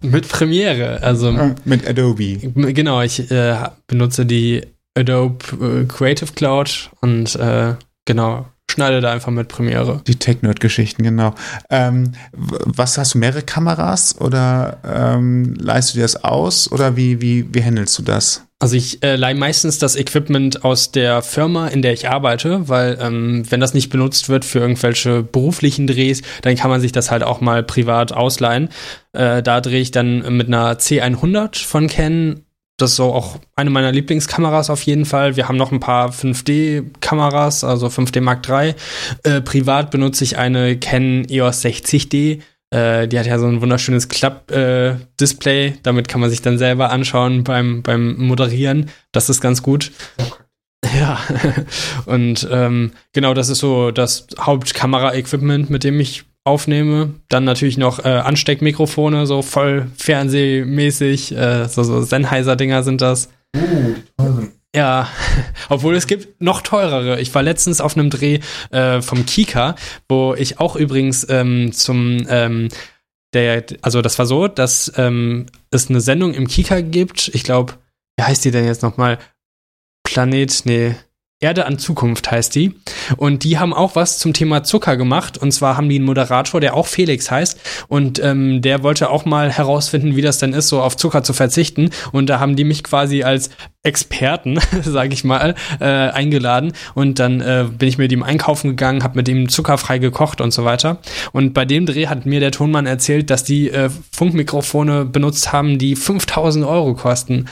Mit Premiere, also
äh, mit Adobe.
Genau, ich äh, benutze die Adobe äh, Creative Cloud und äh, genau schneide da einfach mit Premiere.
Die Tech-Nerd-Geschichten, genau. Ähm, was hast du, mehrere Kameras oder ähm, leihst du dir das aus oder wie, wie, wie handelst du das?
Also ich äh, leihe meistens das Equipment aus der Firma, in der ich arbeite, weil ähm, wenn das nicht benutzt wird für irgendwelche beruflichen Drehs, dann kann man sich das halt auch mal privat ausleihen. Äh, da drehe ich dann mit einer C100 von Canon das ist so auch eine meiner Lieblingskameras auf jeden Fall. Wir haben noch ein paar 5D-Kameras, also 5D Mark III. Äh, privat benutze ich eine Canon EOS 60D. Äh, die hat ja so ein wunderschönes Klapp-Display. Äh, Damit kann man sich dann selber anschauen beim, beim Moderieren. Das ist ganz gut. Ja, *laughs* und ähm, genau, das ist so das Hauptkamera-Equipment, mit dem ich aufnehme. Dann natürlich noch äh, Ansteckmikrofone, so voll fernsehmäßig, äh, so, so Sennheiser-Dinger sind das. Uh. Ja, *laughs* obwohl es gibt noch teurere. Ich war letztens auf einem Dreh äh, vom Kika, wo ich auch übrigens ähm, zum ähm, der, also das war so, dass ähm, es eine Sendung im Kika gibt. Ich glaube, wie heißt die denn jetzt nochmal? Planet, nee, Erde an Zukunft heißt die. Und die haben auch was zum Thema Zucker gemacht. Und zwar haben die einen Moderator, der auch Felix heißt. Und ähm, der wollte auch mal herausfinden, wie das denn ist, so auf Zucker zu verzichten. Und da haben die mich quasi als Experten, *laughs* sage ich mal, äh, eingeladen und dann äh, bin ich mit ihm einkaufen gegangen, habe mit ihm zuckerfrei gekocht und so weiter. Und bei dem Dreh hat mir der Tonmann erzählt, dass die äh, Funkmikrofone benutzt haben, die 5000 Euro kosten.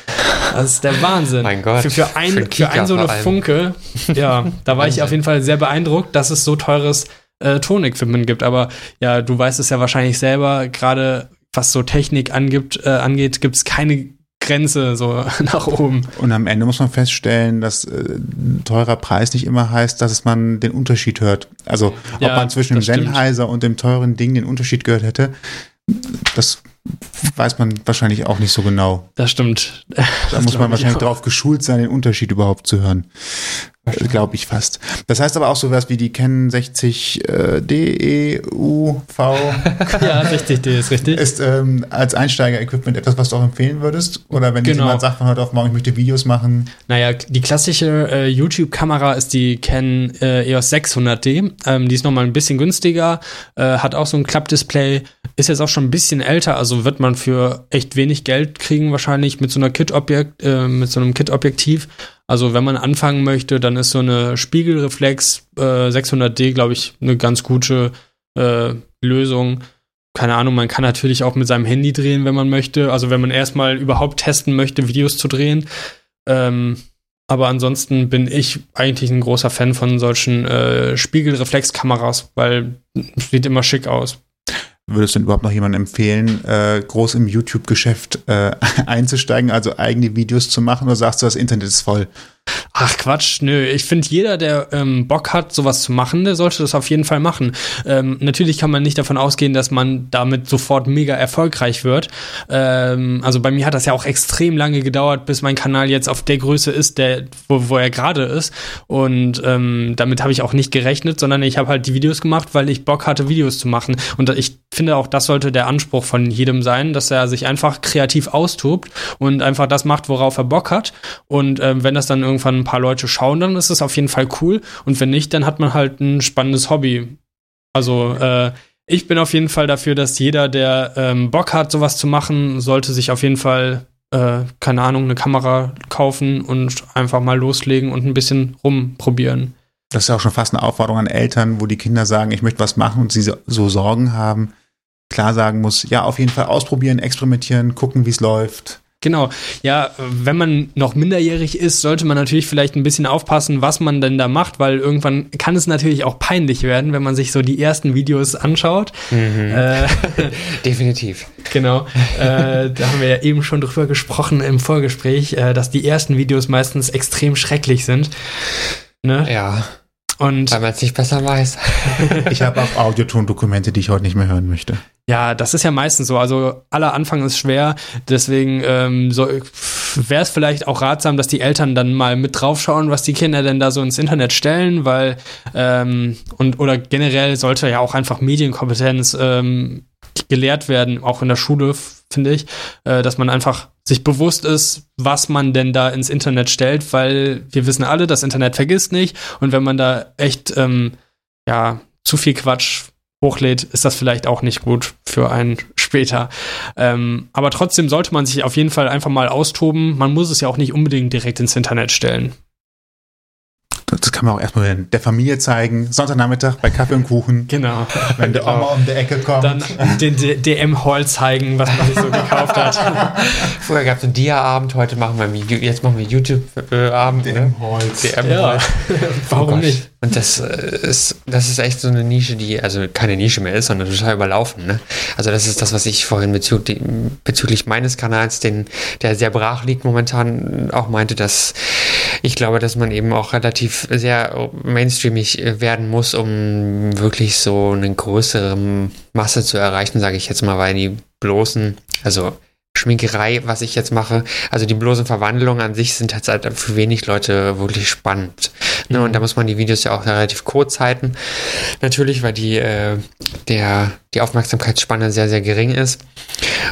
Das ist der Wahnsinn.
Mein Gott.
Für, für, ein,
Für
für,
Kika
ein so eine. Funke, ja, da war ich auf jeden Fall sehr beeindruckt, dass es so teures äh, Tonequipment gibt. Aber ja, du weißt es ja wahrscheinlich selber, gerade was so Technik angibt, äh, angeht, gibt es keine Grenze so *laughs* nach oben.
Und am Ende muss man feststellen, dass äh, teurer Preis nicht immer heißt, dass man den Unterschied hört. Also
Ja,
ob man zwischen dem. Sennheiser und dem teuren Ding den Unterschied gehört hätte, das weiß man wahrscheinlich auch nicht so genau.
Das stimmt.
Da
Das
muss man
ich
wahrscheinlich
auch.
darauf geschult sein, den Unterschied überhaupt zu hören. Glaube ich fast. Das heißt aber auch sowas wie die Canon 60 äh, DEUV *laughs*
Ja, richtig, die ist richtig.
ist ähm, als Einsteiger-Equipment etwas, was du auch empfehlen würdest? Oder wenn
Genau.
jemand sagt von heute auf morgen, ich möchte Videos machen,
Naja, die klassische äh, YouTube-Kamera ist die Canon äh, EOS 600D. Ähm, die ist nochmal ein bisschen günstiger, äh, hat auch so ein Klappdisplay, ist jetzt auch schon ein bisschen älter, also wird man für echt wenig Geld kriegen wahrscheinlich mit so einer Kit-Objekt, äh, mit so einem Kit-Objektiv. Also wenn man anfangen möchte, dann ist so eine Spiegelreflex äh, 600D, glaube ich, eine ganz gute äh, Lösung. Keine Ahnung, man kann natürlich auch mit seinem Handy drehen, wenn man möchte. Also wenn man erstmal überhaupt testen möchte, Videos zu drehen. Ähm, aber ansonsten bin ich eigentlich ein großer Fan von solchen äh, Spiegelreflexkameras, weil es sieht immer schick aus.
Würdest du denn überhaupt noch jemandem empfehlen, äh, groß im YouTube-Geschäft äh, *laughs* einzusteigen, also eigene Videos zu machen, oder sagst du, das Internet ist voll?
Ach Quatsch, nö. Ich finde, jeder, der ähm, Bock hat, sowas zu machen, der sollte das auf jeden Fall machen. Ähm, natürlich kann man nicht davon ausgehen, dass man damit sofort mega erfolgreich wird. Ähm, also bei mir hat das ja auch extrem lange gedauert, bis mein Kanal jetzt auf der Größe ist, der, wo, wo er gerade ist. Und ähm, damit habe ich auch nicht gerechnet, sondern ich habe halt die Videos gemacht, weil ich Bock hatte, Videos zu machen. Und ich finde auch, das sollte der Anspruch von jedem sein, dass er sich einfach kreativ austobt und einfach das macht, worauf er Bock hat. Und ähm, wenn das dann irgendwann ein paar Leute schauen, dann ist es auf jeden Fall cool. Und wenn nicht, dann hat man halt ein spannendes Hobby. Also äh, ich bin auf jeden Fall dafür, dass jeder, der ähm, Bock hat, sowas zu machen, sollte sich auf jeden Fall, äh, keine Ahnung, eine Kamera kaufen und einfach mal loslegen und ein bisschen rumprobieren.
Das ist ja auch schon fast eine Aufforderung an Eltern, wo die Kinder sagen, ich möchte was machen und sie so, so Sorgen haben. Klar sagen muss, ja, auf jeden Fall ausprobieren, experimentieren, gucken, wie es läuft.
Genau. Ja, wenn man noch minderjährig ist, sollte man natürlich vielleicht ein bisschen aufpassen, was man denn da macht, weil irgendwann kann es natürlich auch peinlich werden, wenn man sich so die ersten Videos anschaut. Äh, *laughs*
Definitiv.
genau. äh, da haben wir ja eben schon drüber gesprochen im Vorgespräch, äh, dass die ersten Videos meistens extrem schrecklich sind. Ne?
Ja,
Und
weil man es nicht besser weiß. *laughs*
Ich habe auch Audiotondokumente, die ich heute nicht mehr hören möchte.
Ja, das ist ja meistens so. Also aller Anfang ist schwer. Deswegen ähm, so, wäre es vielleicht auch ratsam, dass die Eltern dann mal mit draufschauen, was die Kinder denn da so ins Internet stellen, weil ähm, und oder generell sollte ja auch einfach Medienkompetenz ähm, gelehrt werden, auch in der Schule, finde ich, äh, dass man einfach sich bewusst ist, was man denn da ins Internet stellt, weil wir wissen alle, das Internet vergisst nicht und wenn man da echt ähm, ja zu viel Quatsch hochlädt, ist das vielleicht auch nicht gut für einen später. Ähm, aber trotzdem sollte man sich auf jeden Fall einfach mal austoben. Man muss es ja auch nicht unbedingt direkt ins Internet stellen.
Das kann man auch erstmal der Familie zeigen. Sonntagnachmittag bei Kaffee und Kuchen.
Genau.
Wenn der Oma um die Ecke kommt.
Dann den DM-Haul zeigen, was man sich so gekauft hat. *laughs*
Früher gab es einen Dia-Abend, heute machen wir jetzt machen wir YouTube-Abend. Ne?
Holz.
DM
Ja, *laughs* warum
Oh
nicht?
Und das äh, ist, das ist echt so eine Nische, die also keine Nische mehr ist, sondern total überlaufen. Ne? Also das ist das, was ich vorhin bezüglich, bezüglich meines Kanals, den, der sehr brach liegt momentan, auch meinte, dass ich glaube, dass man eben auch relativ sehr mainstreamig äh, werden muss, um wirklich so eine größere Masse zu erreichen, sage ich jetzt mal, weil die bloßen, also Schminkerei, was ich jetzt mache. Also die bloßen Verwandlungen an sich sind halt für wenig Leute wirklich spannend. Ne? Und da muss man die Videos ja auch relativ kurz halten. Natürlich, weil die, äh, der, die Aufmerksamkeitsspanne sehr, sehr gering ist.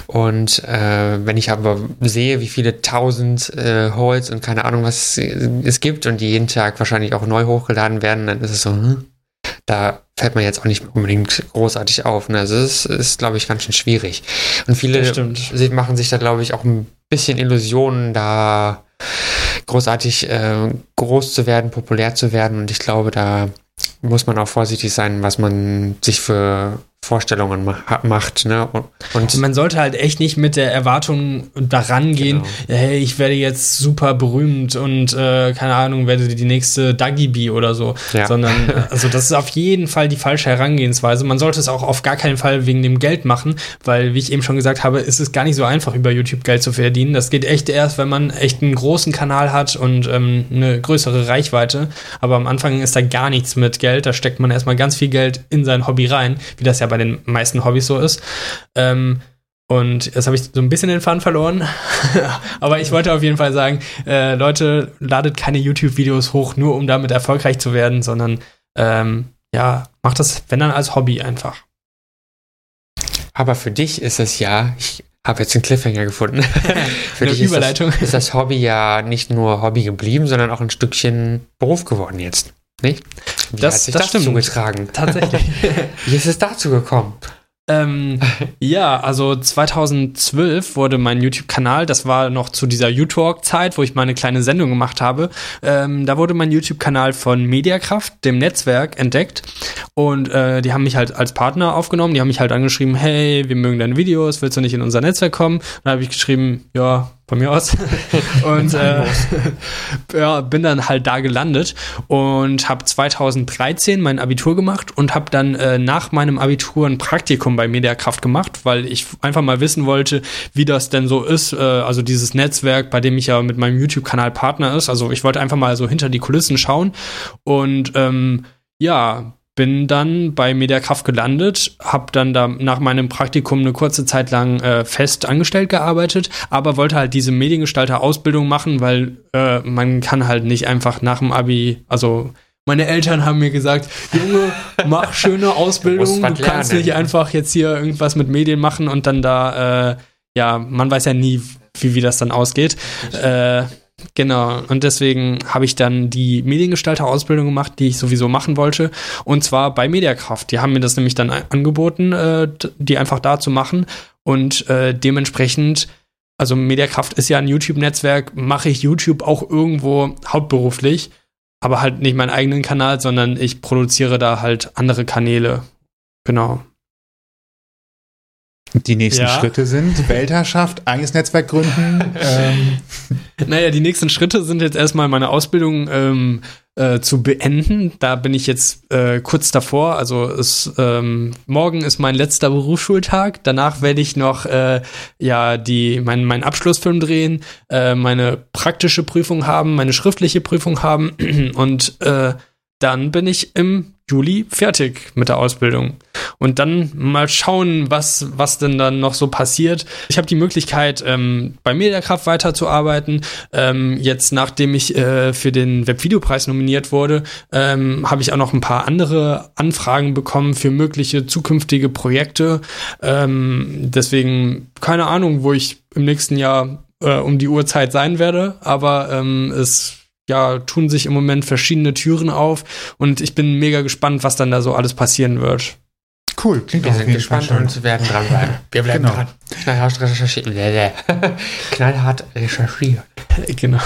Und äh, wenn ich aber sehe, wie viele tausend äh, Holes und keine Ahnung, was es gibt und die jeden Tag wahrscheinlich auch neu hochgeladen werden, dann ist es so, hm, da fällt man jetzt auch nicht unbedingt großartig auf. Ne? Also es ist, ist glaube ich, ganz schön schwierig. Und viele machen sich da, glaube ich, auch ein bisschen Illusionen, da großartig äh, groß zu werden, populär zu werden. Und ich glaube, da muss man auch vorsichtig sein, was man sich für Vorstellungen ma macht. Ne? Und,
man sollte halt echt nicht mit der Erwartung daran gehen, genau. hey, ich werde jetzt super berühmt und äh, keine Ahnung, werde die nächste Dagi oder so. Ja. Sondern, *laughs* also das ist auf jeden Fall die falsche Herangehensweise. Man sollte es auch auf gar keinen Fall wegen dem Geld machen, weil, wie ich eben schon gesagt habe, ist es gar nicht so einfach, über YouTube Geld zu verdienen. Das geht echt erst, wenn man echt einen großen Kanal hat und ähm, eine größere Reichweite. Aber am Anfang ist da gar nichts mit Geld. Da steckt man erstmal ganz viel Geld in sein Hobby rein, wie das ja bei den meisten Hobbys so ist. Ähm, und jetzt habe ich so ein bisschen den Fun verloren. *laughs* Aber ich wollte auf jeden Fall sagen, äh, Leute, ladet keine YouTube-Videos hoch, nur um damit erfolgreich zu werden, sondern ähm, ja, macht das, wenn dann als Hobby einfach.
Aber für dich ist es ja, ich habe jetzt einen Cliffhanger gefunden. *laughs* für
Eine
dich
Überleitung.
Ist das, ist das Hobby ja nicht nur Hobby geblieben, sondern auch ein Stückchen Beruf geworden jetzt. Nicht?
Wie das, hat sich das, das stimmt.
zugetragen? *laughs*
Tatsächlich.
Wie ist es dazu gekommen?
Ähm, ja, also 2012 wurde mein YouTube-Kanal, das war noch zu dieser YouTalk-Zeit, wo ich mal eine kleine Sendung gemacht habe, ähm, da wurde mein YouTube-Kanal von Mediakraft, dem Netzwerk, entdeckt und äh, die haben mich halt als Partner aufgenommen, die haben mich halt angeschrieben, hey, wir mögen deine Videos, willst du nicht in unser Netzwerk kommen? Und dann habe ich geschrieben, ja, von mir aus. *laughs* und äh, *laughs* ja, bin dann halt da gelandet und habe 2013 mein Abitur gemacht und habe dann äh, nach meinem Abitur ein Praktikum bei Mediakraft gemacht, weil ich einfach mal wissen wollte, wie das denn so ist. Äh, also dieses Netzwerk, bei dem ich ja mit meinem YouTube-Kanal Partner ist. Also ich wollte einfach mal so hinter die Kulissen schauen und ähm, ja, bin dann bei Mediakraft gelandet, habe dann da nach meinem Praktikum eine kurze Zeit lang äh, fest angestellt gearbeitet, aber wollte halt diese Mediengestalter-Ausbildung machen, weil äh, man kann halt nicht einfach nach dem Abi, also meine Eltern haben mir gesagt, Junge, *laughs* mach schöne Ausbildung, du, du kannst nicht einfach jetzt hier irgendwas mit Medien machen und dann da, äh, ja, man weiß ja nie, wie, wie das dann ausgeht. Äh, Genau, und deswegen habe ich dann die Mediengestalter-Ausbildung gemacht, die ich sowieso machen wollte. Und zwar bei Mediakraft. Die haben mir das nämlich dann angeboten, äh, die einfach da zu machen. Und äh, dementsprechend, also Mediakraft ist ja ein YouTube-Netzwerk, mache ich YouTube auch irgendwo hauptberuflich, aber halt nicht meinen eigenen Kanal, sondern ich produziere da halt andere Kanäle. Genau.
Die nächsten ja. Schritte sind Weltherrschaft, eigenes Netzwerk gründen. *laughs* ähm.
Naja, die nächsten Schritte sind jetzt erstmal meine Ausbildung ähm, äh, zu beenden. Da bin ich jetzt äh, kurz davor. Also es, ähm, morgen ist mein letzter Berufsschultag. Danach werde ich noch äh, ja die meinen mein Abschlussfilm drehen, äh, meine praktische Prüfung haben, meine schriftliche Prüfung haben *clears throat* und äh, dann bin ich im Juli fertig mit der Ausbildung. Und dann mal schauen, was, was denn dann noch so passiert. Ich habe die Möglichkeit, ähm, bei Mediakraft weiterzuarbeiten. Ähm, jetzt, nachdem ich äh, für den Webvideopreis nominiert wurde, ähm, habe ich auch noch ein paar andere Anfragen bekommen für mögliche zukünftige Projekte. Ähm, deswegen keine Ahnung, wo ich im nächsten Jahr äh, um die Uhrzeit sein werde, aber ähm, es ja, tun sich im Moment verschiedene Türen auf und ich bin mega gespannt, was dann da so alles passieren wird.
Cool, klingt Wir sind gespannt und werden dranbleiben. Wir bleiben genau. dran. Knallhart recherchiert. *laughs* Knallhart recherchiert. *laughs*
Genau.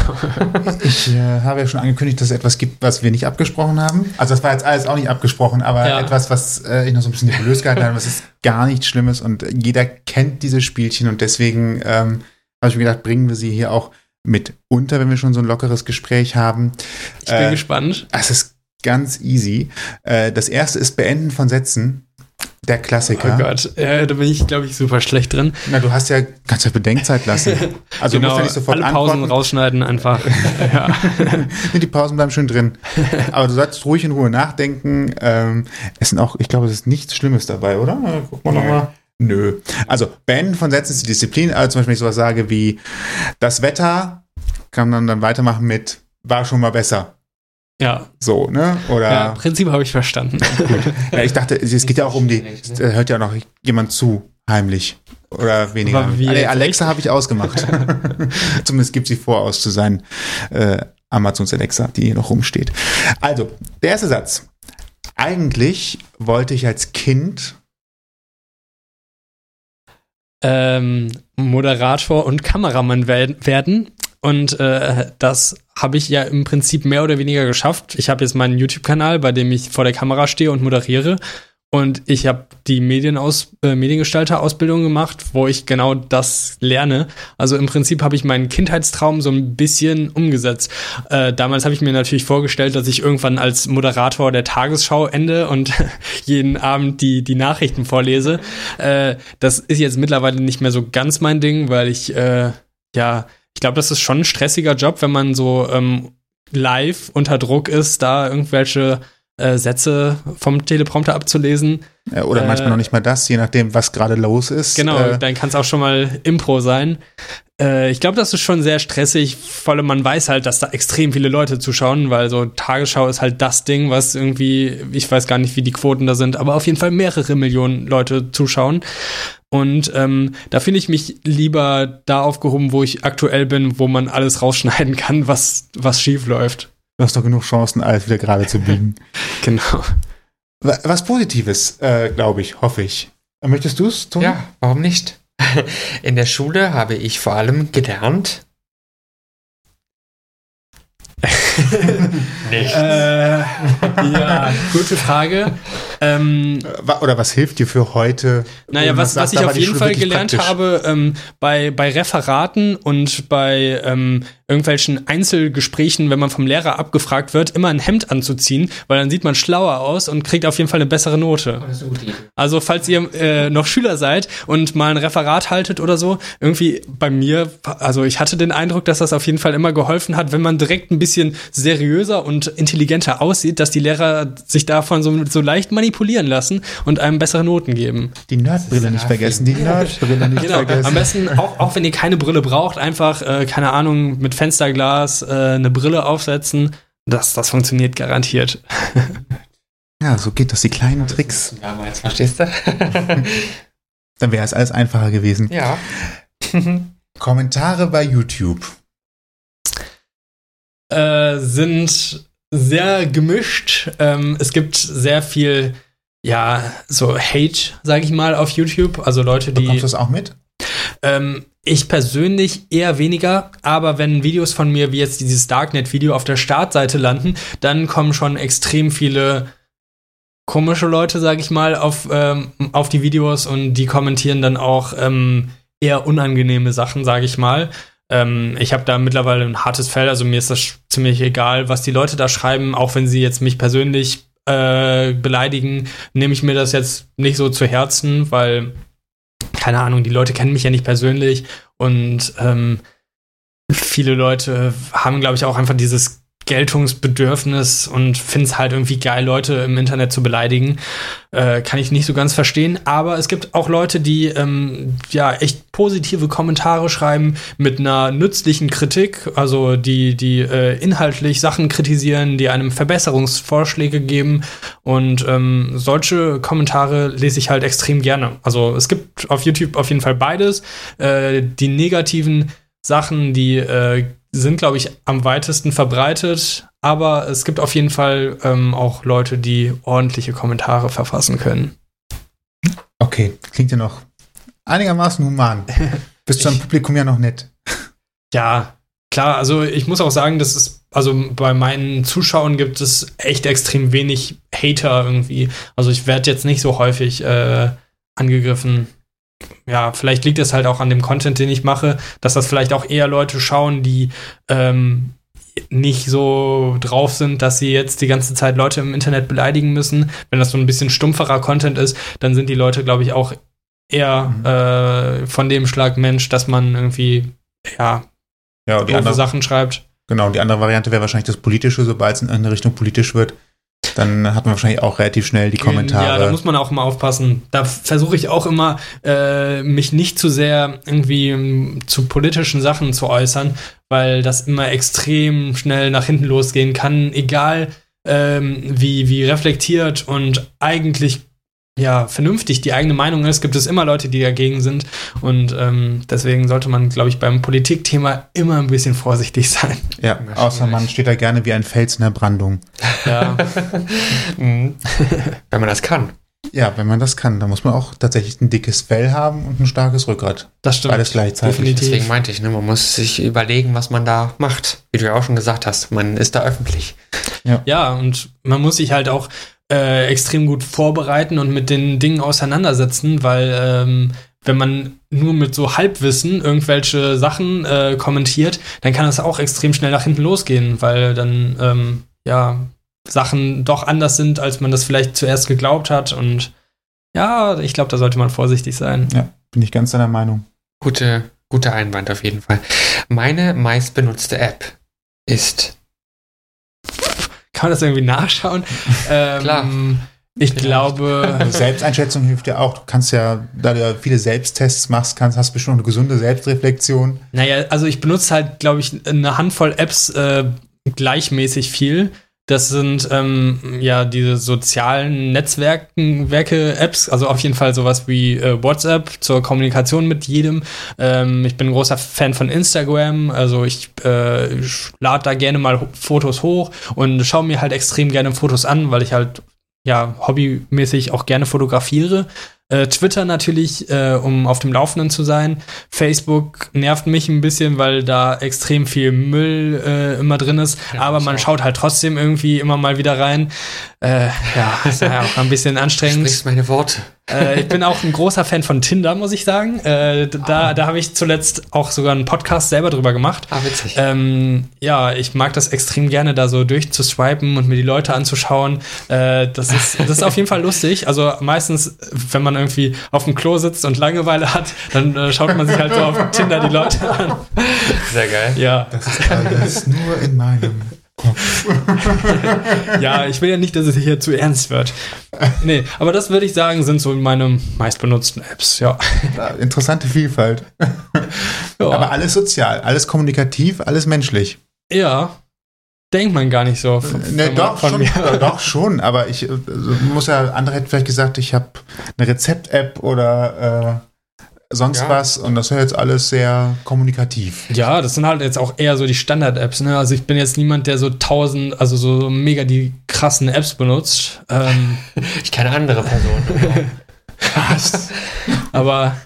Ich äh, habe ja schon angekündigt, dass es etwas gibt, was wir nicht abgesprochen haben. Also das war jetzt alles auch nicht abgesprochen, aber ja. etwas, was äh, ich noch so ein bisschen nebulös gehalten habe, was ist gar nichts Schlimmes und jeder kennt diese Spielchen und deswegen ähm, habe ich mir gedacht, bringen wir sie hier auch mit unter, wenn wir schon so ein lockeres Gespräch haben.
Ich bin äh, gespannt.
Es ist ganz easy. Äh, das erste ist Beenden von Sätzen. Der Klassiker.
Oh Gott, ja, da bin ich, glaube ich, super schlecht drin.
Na, du hast ja, kannst ja Bedenkzeit lassen. *laughs*
Also genau, du musst ja nicht sofort alle Pausen antworten. rausschneiden einfach. *laughs* ja.
die Pausen bleiben schön drin. Aber du sollst ruhig in Ruhe nachdenken. Ähm, es sind auch, ich glaube, es ist nichts Schlimmes dabei, oder? Guck mal nochmal. Nö. Also Beenden von Sätzen ist die Disziplin. Also zum Beispiel, wenn ich sowas sage wie das Wetter, kann man dann weitermachen mit war schon mal besser.
Ja.
So, ne? Oder. Ja,
im Prinzip habe ich verstanden.
Gut. *laughs* Ja, ich dachte, es geht ja auch um die, es hört ja auch noch jemand zu, heimlich. Oder weniger. Nee, Alexa habe ich ausgemacht. *laughs* Zumindest gibt sie vor, aus zu sein. Äh, Amazons Alexa, die hier noch rumsteht. Also, der erste Satz. Eigentlich wollte ich als Kind
ähm, Moderator und Kameramann werden. Und äh, das habe ich ja im Prinzip mehr oder weniger geschafft. Ich habe jetzt meinen YouTube-Kanal, bei dem ich vor der Kamera stehe und moderiere. Und ich habe die Medienaus äh, Mediengestalter-Ausbildung gemacht, wo ich genau das lerne. Also im Prinzip habe ich meinen Kindheitstraum so ein bisschen umgesetzt. Äh, damals habe ich mir natürlich vorgestellt, dass ich irgendwann als Moderator der Tagesschau ende und *laughs* jeden Abend die, die Nachrichten vorlese. Äh, das ist jetzt mittlerweile nicht mehr so ganz mein Ding, weil ich, äh, ja, ich glaube, das ist schon ein stressiger Job, wenn man so ähm, live unter Druck ist, da irgendwelche äh, Sätze vom Teleprompter abzulesen.
Ja, oder
Äh,
manchmal noch nicht mal das, je nachdem, was gerade los ist.
Genau,
Äh,
dann kann es auch schon mal Impro sein. Äh, ich glaube, das ist schon sehr stressig, vor allem man weiß halt, dass da extrem viele Leute zuschauen, weil so Tagesschau ist halt das Ding, was irgendwie, ich weiß gar nicht, wie die Quoten da sind, aber auf jeden Fall mehrere Millionen Leute zuschauen. Und ähm, da finde ich mich lieber da aufgehoben, wo ich aktuell bin, wo man alles rausschneiden kann, was, was schief läuft.
Du hast doch genug Chancen, alles wieder gerade zu biegen. *laughs*
Genau.
Wa- Was Positives, äh, glaube ich, hoffe ich. Möchtest du es tun?
Ja, warum nicht? *laughs* In der Schule habe ich vor allem gelernt. *laughs* nicht.
Äh, ja, gute Frage. Ähm,
Äh, Oder was hilft dir für heute?
Naja, was,
sagt,
was ich auf jeden Fall gelernt
praktisch?
habe, ähm, bei, bei Referaten und bei ähm, irgendwelchen Einzelgesprächen, wenn man vom Lehrer abgefragt wird, immer ein Hemd anzuziehen, weil dann sieht man schlauer aus und kriegt auf jeden Fall eine bessere Note. Also falls ihr äh, noch Schüler seid und mal ein Referat haltet oder so, irgendwie bei mir, also ich hatte den Eindruck, dass das auf jeden Fall immer geholfen hat, wenn man direkt ein bisschen seriöser und intelligenter aussieht, dass die Lehrer sich davon so, so leicht manipulieren lassen und einem bessere Noten geben.
Die Nerdbrille nicht vergessen, die Nerdbrille nicht
Genau, am
vergessen.
besten, auch, auch wenn ihr keine Brille braucht, einfach, äh, keine Ahnung, mit Fensterglas äh, eine Brille aufsetzen. Das, das funktioniert garantiert.
Ja, so geht das, die kleinen Tricks.
Damals, verstehst du? *laughs*
Dann wäre es alles einfacher gewesen.
ja. *laughs*
Kommentare bei YouTube.
Äh, sind sehr gemischt. Ähm, es gibt sehr viel, ja, so Hate, sage ich mal, auf YouTube. Also Leute, die.
Bekommst du das auch mit?
Ähm, ich persönlich eher weniger, aber wenn Videos von mir wie jetzt dieses Darknet-Video auf der Startseite landen, dann kommen schon extrem viele komische Leute, sag ich mal, auf, ähm, auf die Videos und die kommentieren dann auch ähm, eher unangenehme Sachen, sag ich mal. Ähm, ich habe da mittlerweile ein hartes Fell, also mir ist das ziemlich egal, was die Leute da schreiben, auch wenn sie jetzt mich persönlich äh, beleidigen, nehme ich mir das jetzt nicht so zu Herzen, weil keine Ahnung, die Leute kennen mich ja nicht persönlich. Und ähm, viele Leute haben, glaube ich, auch einfach dieses Geltungsbedürfnis und finden es halt irgendwie geil, Leute im Internet zu beleidigen. Äh, kann ich nicht so ganz verstehen. Aber es gibt auch Leute, die ähm, ja echt positive Kommentare schreiben mit einer nützlichen Kritik, also die, die äh, inhaltlich Sachen kritisieren, die einem Verbesserungsvorschläge geben. Und ähm, solche Kommentare lese ich halt extrem gerne. Also es gibt auf YouTube auf jeden Fall beides. Äh, die negativen Sachen, die äh, sind, glaube ich, am weitesten verbreitet. Aber es gibt auf jeden Fall ähm, auch Leute, die ordentliche Kommentare verfassen können.
Okay, klingt ja noch einigermaßen human. *laughs* Bist du am Publikum ja noch nett.
Ja, klar, also ich muss auch sagen, dass es, also bei meinen Zuschauern gibt es echt extrem wenig Hater irgendwie. Also ich werde jetzt nicht so häufig äh, angegriffen. Ja, vielleicht liegt es halt auch an dem Content, den ich mache, dass das vielleicht auch eher Leute schauen, die ähm, nicht so drauf sind, dass sie jetzt die ganze Zeit Leute im Internet beleidigen müssen. Wenn das so ein bisschen stumpferer Content ist, dann sind die Leute, glaube ich, auch eher äh, von dem Schlag Mensch, dass man irgendwie, ja,
Ja, die andere,
Sachen schreibt.
genau, und die andere Variante wäre wahrscheinlich das Politische, sobald es in eine Richtung politisch wird. Dann hat man wahrscheinlich auch relativ schnell die Kommentare.
Ja, da muss man auch immer aufpassen. Da versuche ich auch immer, äh, mich nicht zu sehr irgendwie ähm, zu politischen Sachen zu äußern, weil das immer extrem schnell nach hinten losgehen kann, egal ähm, wie, wie reflektiert und eigentlich ja, vernünftig die eigene Meinung ist, gibt es immer Leute, die dagegen sind. Und ähm, deswegen sollte man, glaube ich, beim Politikthema immer ein bisschen vorsichtig sein.
ja, außer man steht da gerne wie ein Fels in der Brandung.
Ja. *laughs*
Mhm. Wenn man das kann.
Ja, wenn man das kann, dann muss man auch tatsächlich ein dickes Fell haben und ein starkes Rückgrat.
Das stimmt.
Beides gleichzeitig.
Definitiv.
Deswegen meinte ich, ne, man muss sich überlegen, was man da macht. Wie du ja auch schon gesagt hast, man ist da öffentlich.
Ja, und man muss sich halt auch äh, extrem gut vorbereiten und mit den Dingen auseinandersetzen, weil ähm, wenn man nur mit so Halbwissen irgendwelche Sachen äh, kommentiert, dann kann das auch extrem schnell nach hinten losgehen, weil dann ähm, ja Sachen doch anders sind, als man das vielleicht zuerst geglaubt hat. Und ja, ich glaube, da sollte man vorsichtig sein.
Ja, bin ich ganz deiner Meinung.
Gute, guter Einwand auf jeden Fall. Meine meistbenutzte App ist
Kann man das irgendwie nachschauen? *laughs* ähm,
Klar.
Ich
Vielleicht.
glaube,
Also Selbsteinschätzung hilft ja auch. Du kannst ja, da du ja viele Selbsttests machst, kannst, hast bestimmt eine gesunde Selbstreflexion.
Naja, also ich benutze halt, glaube ich, eine Handvoll Apps äh, gleichmäßig viel. Das sind ähm, ja diese sozialen Netzwerken, Werke, Apps, also auf jeden Fall sowas wie äh, WhatsApp zur Kommunikation mit jedem. Ähm, ich bin ein großer Fan von Instagram, also ich äh, lade da gerne mal Fotos hoch und schaue mir halt extrem gerne Fotos an, weil ich halt ja hobbymäßig auch gerne fotografiere. Äh, Twitter natürlich, äh, um auf dem Laufenden zu sein. Facebook nervt mich ein bisschen, weil da extrem viel Müll äh, immer drin ist.
Ja,
aber man schaut halt trotzdem irgendwie immer mal wieder rein. Äh, ja, ist ja auch ein bisschen anstrengend.
Sprichst meine Worte.
äh, ich bin auch ein großer Fan von Tinder, muss ich sagen. Äh, da da habe ich zuletzt auch sogar einen Podcast selber drüber gemacht.
Ah, witzig.
Ähm, ja, ich mag das extrem gerne, da so durchzuswipen und mir die Leute anzuschauen. Äh, das, ist, das ist auf jeden Fall lustig. Also meistens, wenn man irgendwie auf dem Klo sitzt und Langeweile hat, dann äh, schaut man sich halt so auf Tinder die Leute an.
Sehr geil.
Ja,
Das ist alles nur in meinem Kopf.
ja, ich will ja nicht, dass es hier zu ernst wird. Nee, aber das würde ich sagen, sind so meine meistbenutzten Apps, ja.
Interessante Vielfalt.
ja.
Aber alles sozial, alles kommunikativ, alles menschlich.
ja. Denkt man gar nicht so. von-
Ne,
von-
doch,
von
schon, äh, doch schon, aber ich äh, muss ja, andere hätten vielleicht gesagt, ich habe eine Rezept-App oder äh, sonst
Ja.
was und das wäre jetzt alles sehr kommunikativ.
Ja, das sind halt jetzt auch eher so die Standard-Apps, ne? Also ich bin jetzt niemand, der so tausend, also so mega die krassen Apps benutzt. Ähm, *laughs*
Ich kenne andere Personen. *laughs*
aber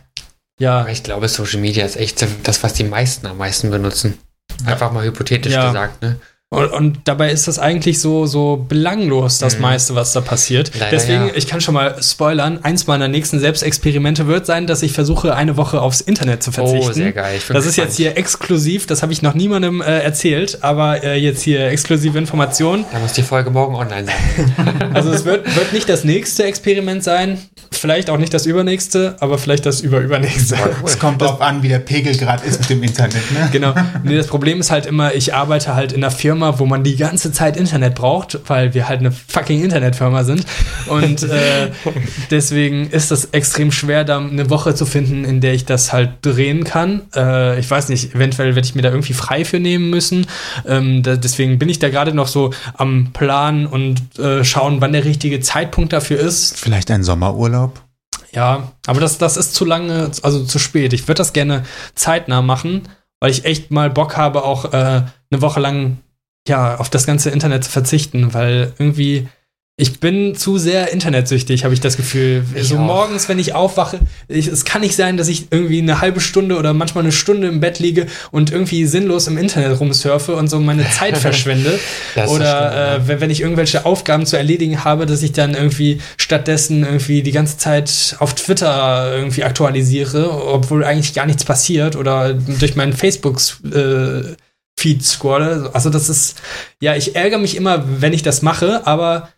ja,
Aber ich glaube, Social Media ist echt so das, was die meisten am meisten benutzen. Einfach mal hypothetisch
Ja.
gesagt, ne?
Und, und dabei ist das eigentlich so, so belanglos, das
Mhm.
meiste, was da passiert.
Leider
Deswegen,
ja.
ich kann schon mal spoilern, eins meiner nächsten Selbstexperimente wird sein, dass ich versuche, eine Woche aufs Internet zu verzichten.
Oh, sehr geil.
Das ist
gespannt.
jetzt hier exklusiv, das habe ich noch niemandem äh, erzählt, aber äh, jetzt hier exklusive Informationen.
Da muss die Folge morgen online sein. *laughs*
Also es wird, wird nicht das nächste Experiment sein, vielleicht auch nicht das übernächste, aber vielleicht das überübernächste.
Es kommt drauf an, wie der Pegel gerade ist mit dem Internet. Ne?
Genau. Nee, das Problem ist halt immer, ich arbeite halt in einer Firma, wo man die ganze Zeit Internet braucht, weil wir halt eine fucking Internetfirma sind. Und äh, *laughs* deswegen ist das extrem schwer, da eine Woche zu finden, in der ich das halt drehen kann. Äh, ich weiß nicht, eventuell werde ich mir da irgendwie frei für nehmen müssen. Ähm, da, deswegen bin ich da gerade noch so am Plan und äh, schauen, wann der richtige Zeitpunkt dafür ist.
Vielleicht ein Sommerurlaub.
Ja, aber das, das ist zu lange, also zu spät. Ich würde das gerne zeitnah machen, weil ich echt mal Bock habe, auch äh, eine Woche lang ja auf das ganze Internet zu verzichten, weil irgendwie ich bin zu sehr internetsüchtig, habe ich das Gefühl.
Ich
so
auch.
morgens, wenn ich aufwache, ich, es kann nicht sein, dass ich irgendwie eine halbe Stunde oder manchmal eine Stunde im Bett liege und irgendwie sinnlos im Internet rumsurfe und so meine Zeit *laughs* verschwende. Oder
ja.
äh, wenn, wenn ich irgendwelche Aufgaben zu erledigen habe, dass ich dann irgendwie stattdessen irgendwie die ganze Zeit auf Twitter irgendwie aktualisiere, obwohl eigentlich gar nichts passiert oder durch meinen Facebook äh, Feed scrolle. Also das ist, ja, ich ärgere mich immer, wenn ich das mache, aber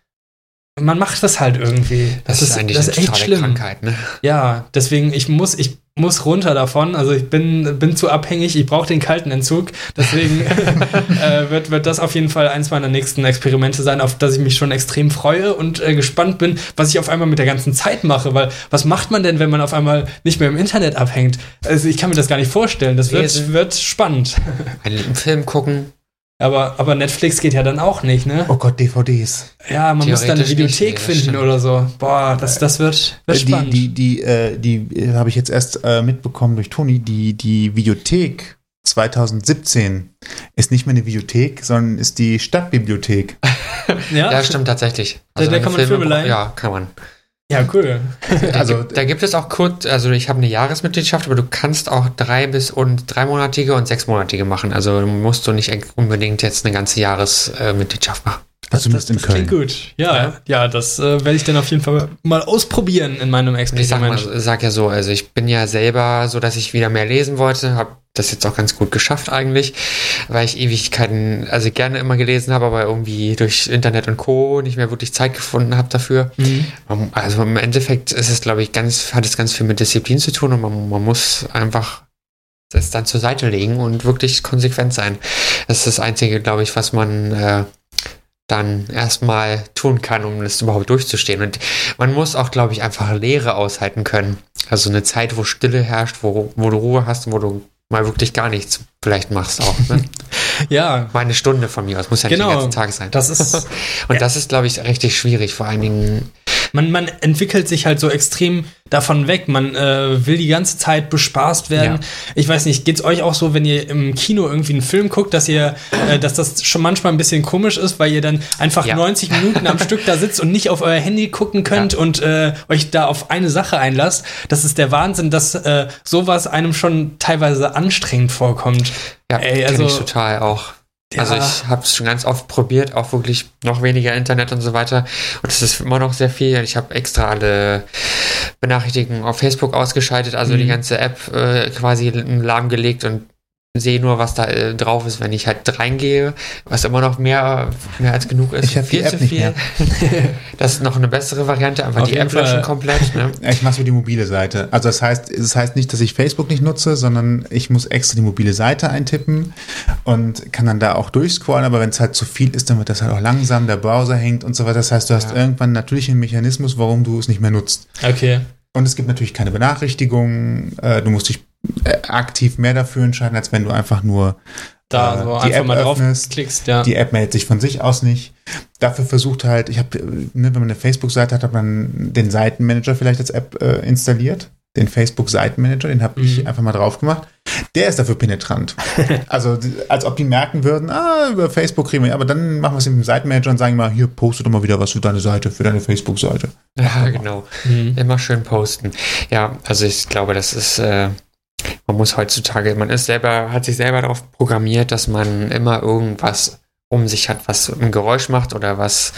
man macht das halt irgendwie.
Das, ist eigentlich
das
eine
ist echt schlimm.
Krankheit, ne?
Ja, deswegen, ich muss, ich muss runter davon. Also ich bin, bin zu abhängig, ich brauche den kalten Entzug. Deswegen *laughs* *laughs* äh, wird, wird das auf jeden Fall eins meiner nächsten Experimente sein, auf das ich mich schon extrem freue und äh, gespannt bin, was ich auf einmal mit der ganzen Zeit mache. Weil was macht man denn, wenn man auf einmal nicht mehr im Internet abhängt? Also ich kann mir das gar nicht vorstellen. Das wird,
Lesen.
wird spannend.
Einen Film gucken.
Aber, aber Netflix geht ja dann auch nicht, ne?
Oh Gott, DVDs.
Ja, man muss dann eine
nicht,
Videothek
das
finden
stimmt.
oder so. Boah, das, das wird, wird
die
spannend.
die, die, äh, die äh, habe ich jetzt erst äh, mitbekommen durch Toni. Die, die Videothek 2017 ist nicht mehr eine Videothek, sondern ist die Stadtbibliothek. *laughs*
ja,
Ja, stimmt tatsächlich.
Da- da kann man Filme leihen?
Ja, kann man.
Ja, cool.
Also da gibt es auch kurz, also ich habe eine Jahresmitgliedschaft, aber du kannst auch drei bis und dreimonatige und sechsmonatige machen. Also musst du nicht unbedingt jetzt eine ganze Jahresmitgliedschaft machen.
Also das, das, das klingt
gut. Ja, ja, ja das äh, werde ich dann auf jeden Fall mal ausprobieren in meinem Experiment.
Ich sag, mal, sag ja so, also ich bin ja selber so, dass ich wieder mehr lesen wollte, habe das jetzt auch ganz gut geschafft eigentlich, weil ich Ewigkeiten, also gerne immer gelesen habe, aber irgendwie durch Internet und Co. nicht mehr wirklich Zeit gefunden habe dafür. Mhm. Also im Endeffekt ist es, glaube ich, ganz, hat es ganz viel mit Disziplin zu tun und man, man muss einfach das dann zur Seite legen und wirklich konsequent sein. Das ist das Einzige, glaube ich, was man äh, dann erstmal tun kann, um das überhaupt durchzustehen. Und man muss auch, glaube ich, einfach Leere aushalten können. Also eine Zeit, wo Stille herrscht, wo, wo du Ruhe hast und wo du mal wirklich gar nichts vielleicht machst auch. Ne? *laughs*
ja.
Mal eine Stunde von mir aus, muss ja
genau.
nicht den ganzen Tag sein.
Das ist, *laughs*
und das ist, glaube ich, richtig schwierig, vor allen Dingen
man, man entwickelt sich halt so extrem davon weg. Man äh, will die ganze Zeit bespaßt werden. Ja. Ich weiß nicht, geht's euch auch so, wenn ihr im Kino irgendwie einen Film guckt, dass ihr, äh, dass das schon manchmal ein bisschen komisch ist, weil ihr dann einfach ja. 90 Minuten am Stück da sitzt und nicht auf euer Handy gucken könnt ja. und äh, euch da auf eine Sache einlasst. Das ist der Wahnsinn, dass äh, sowas einem schon teilweise anstrengend vorkommt.
Ja, Ey, also ich total auch. Ja. Also ich habe es schon ganz oft probiert, auch wirklich noch weniger Internet und so weiter. Und es ist immer noch sehr viel. Ich habe extra alle Benachrichtigungen auf Facebook ausgeschaltet, also mhm. die ganze App äh, quasi lahmgelegt und sehe nur, was da äh, drauf ist, wenn ich halt reingehe, was immer noch mehr, mehr als genug ist.
Ich habe viel zu viel. *laughs* *laughs*
das ist noch eine bessere Variante, einfach Auf die App löschen komplett. Ne? *laughs*
Ich mache so die mobile Seite. Also das heißt, das heißt nicht, dass ich Facebook nicht nutze, sondern ich muss extra die mobile Seite eintippen und kann dann da auch durchscrollen, aber wenn es halt zu viel ist, dann wird das halt auch langsam, der Browser hängt und so weiter. Das heißt, du hast ja. irgendwann natürlich einen Mechanismus, warum du es nicht mehr nutzt.
Okay.
Und es gibt natürlich keine Benachrichtigungen. Äh, du musst dich aktiv mehr dafür entscheiden, als wenn du einfach nur
da äh, so die einfach App mal drauf klickst, ja.
Die App meldet sich von sich aus nicht. Dafür versucht halt, ich habe, ne, wenn man eine Facebook-Seite hat, hat man den Seitenmanager vielleicht als App äh, installiert. Den Facebook-Seitenmanager, den habe mhm. ich einfach mal drauf gemacht. Der ist dafür penetrant. *laughs* also, als ob die merken würden, ah, über Facebook kriegen wir, aber dann machen wir es mit dem Seitenmanager und sagen mal, hier, poste doch mal wieder was für deine Seite, für deine Facebook-Seite.
Ja, genau. Mhm. Immer schön posten. Ja, also ich glaube, das ist, äh, man muss heutzutage, man ist selber, hat sich selber darauf programmiert, dass man immer irgendwas um sich hat, was ein Geräusch macht oder was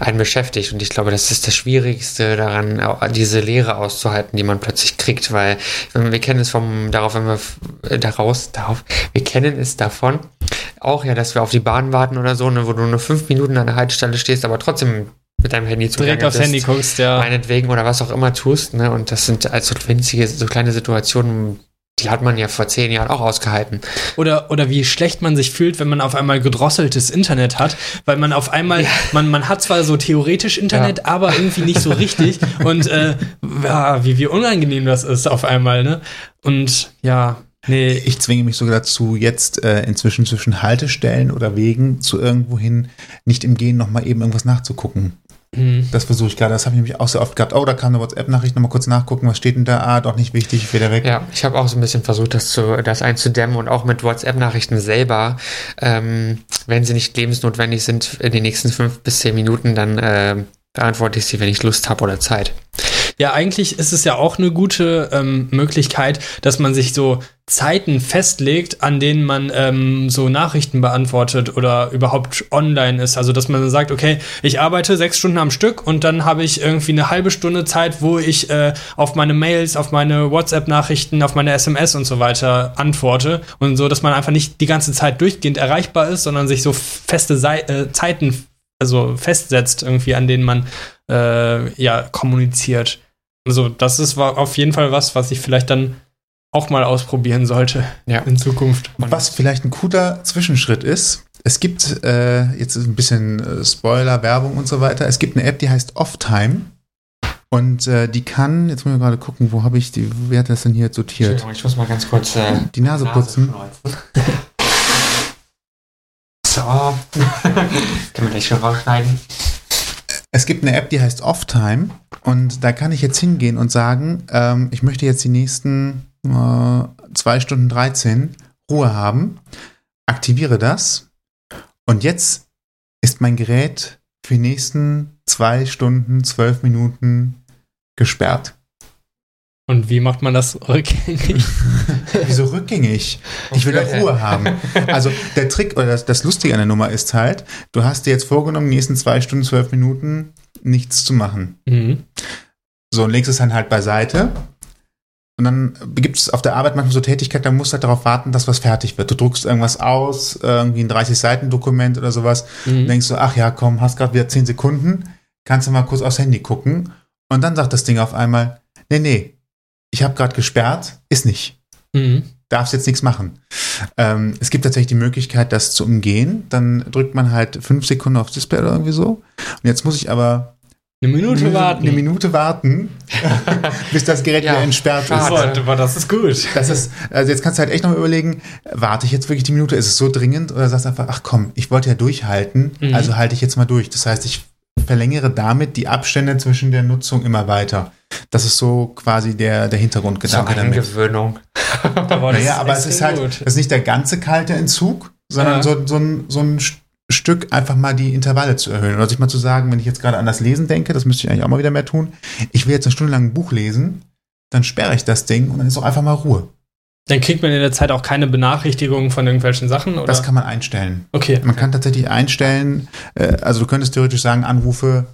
einen beschäftigt. Und ich glaube, das ist das Schwierigste daran, diese Leere auszuhalten, die man plötzlich kriegt, weil wir kennen es vom, darauf, wenn wir äh, daraus, darauf, wir kennen es davon, auch ja, dass wir auf die Bahn warten oder so, ne, wo du nur fünf Minuten an der Haltestelle stehst, aber trotzdem mit deinem Handy
zu Direkt aufs bist, Handy guckst, ja.
Meinetwegen oder was auch immer tust, ne, und das sind also winzige, so kleine Situationen, die hat man ja vor zehn Jahren auch ausgehalten.
Oder, oder wie schlecht man sich fühlt, wenn man auf einmal gedrosseltes Internet hat, weil man auf einmal, ja. man, man hat zwar so theoretisch Internet, ja. aber irgendwie nicht so richtig. und äh, ja, wie, wie unangenehm das ist auf einmal, ne? Und ja,
Nee. Ich zwinge mich sogar dazu, jetzt äh, inzwischen zwischen Haltestellen oder Wegen zu irgendwohin nicht im Gehen nochmal eben irgendwas nachzugucken. Mhm. Das versuche ich gerade. Das habe ich nämlich auch sehr oft gehabt. Oh, da kam eine WhatsApp-Nachricht. Nochmal kurz nachgucken, was steht denn da? Ah, doch nicht wichtig, wieder weg.
Ja, ich habe auch so ein bisschen versucht, das, zu, das einzudämmen und auch mit WhatsApp-Nachrichten selber. Ähm, wenn sie nicht lebensnotwendig sind in den nächsten fünf bis zehn Minuten, dann äh, beantworte ich sie, wenn ich Lust habe oder Zeit.
Ja, eigentlich ist es ja auch eine gute ähm, Möglichkeit, dass man sich so Zeiten festlegt, an denen man ähm, so Nachrichten beantwortet oder überhaupt online ist. Also dass man sagt, okay, ich arbeite sechs Stunden am Stück und dann habe ich irgendwie eine halbe Stunde Zeit, wo ich äh, auf meine Mails, auf meine WhatsApp-Nachrichten, auf meine SMS und so weiter antworte. Und so, dass man einfach nicht die ganze Zeit durchgehend erreichbar ist, sondern sich so feste Sei äh, Zeiten also festsetzt, irgendwie, an denen man äh, ja kommuniziert. Also, das ist auf jeden Fall was, was ich vielleicht dann auch mal ausprobieren sollte ja. in Zukunft.
Was vielleicht ein cooler Zwischenschritt ist, es gibt äh, jetzt ein bisschen äh, Spoiler, Werbung und so weiter. Es gibt eine App, die heißt Offtime. Und äh, die kann, jetzt muss ich gerade gucken, wo habe ich die, wer hat das denn hier sortiert?
Ich muss mal ganz kurz äh,
die Nase putzen.
so. Können wir gleich schon rausschneiden.
Es gibt eine App, die heißt Offtime und da kann ich jetzt hingehen und sagen, ähm, ich möchte jetzt die nächsten äh, 2 Stunden 13 Ruhe haben, aktiviere das und jetzt ist mein Gerät für die nächsten 2 Stunden, 12 Minuten gesperrt.
Und wie macht man das rückgängig? *laughs*
Wieso rückgängig? Ich will doch Ruhe haben. Also der Trick oder das, das Lustige an der Nummer ist halt, du hast dir jetzt vorgenommen, die nächsten zwei Stunden, zwölf Minuten nichts zu machen.
Mhm.
So, und legst es dann halt beiseite. Und dann gibt es auf der Arbeit manchmal so Tätigkeit, da musst du halt darauf warten, dass was fertig wird. Du druckst irgendwas aus, irgendwie ein 30-Seiten-Dokument oder sowas.
Mhm.
Und denkst du, ach ja, komm, hast gerade wieder 10 Sekunden, kannst du mal kurz aufs Handy gucken. Und dann sagt das Ding auf einmal, nee, nee, ich habe gerade gesperrt, ist nicht.
Mhm.
Darfst jetzt nichts machen. Ähm, es gibt tatsächlich die Möglichkeit, das zu umgehen. Dann drückt man halt fünf Sekunden aufs Display oder irgendwie so. Und jetzt muss ich aber
Eine Minute warten.
eine Minute warten, *laughs* bis das Gerät
Ja,
wieder entsperrt ist.
schade.
Aber das ist gut.
Das ist, also jetzt kannst du halt echt noch überlegen, warte ich jetzt wirklich die Minute, ist es so dringend oder sagst einfach, ach komm, ich wollte ja durchhalten,
Mhm.
also halte ich jetzt mal durch. Das heißt, ich verlängere damit die Abstände zwischen der Nutzung immer weiter. Das ist so quasi der, der Hintergrundgedanke damit.
Angewöhnung. *laughs*
Aber
Naja, aber es ist halt,
gut.
das ist nicht der ganze kalte Entzug, sondern
Ja.
so, so, ein, so ein Stück einfach mal die Intervalle zu erhöhen. Oder sich mal zu sagen, wenn ich jetzt gerade an das Lesen denke, das müsste ich eigentlich auch mal wieder mehr tun, ich will jetzt eine Stunde lang ein Buch lesen, dann sperre ich das Ding und dann ist auch einfach mal Ruhe.
Dann kriegt man in der Zeit auch keine Benachrichtigungen von irgendwelchen Sachen, oder?
Das kann man einstellen.
okay.
Man kann tatsächlich einstellen, äh, also du könntest theoretisch sagen, Anrufe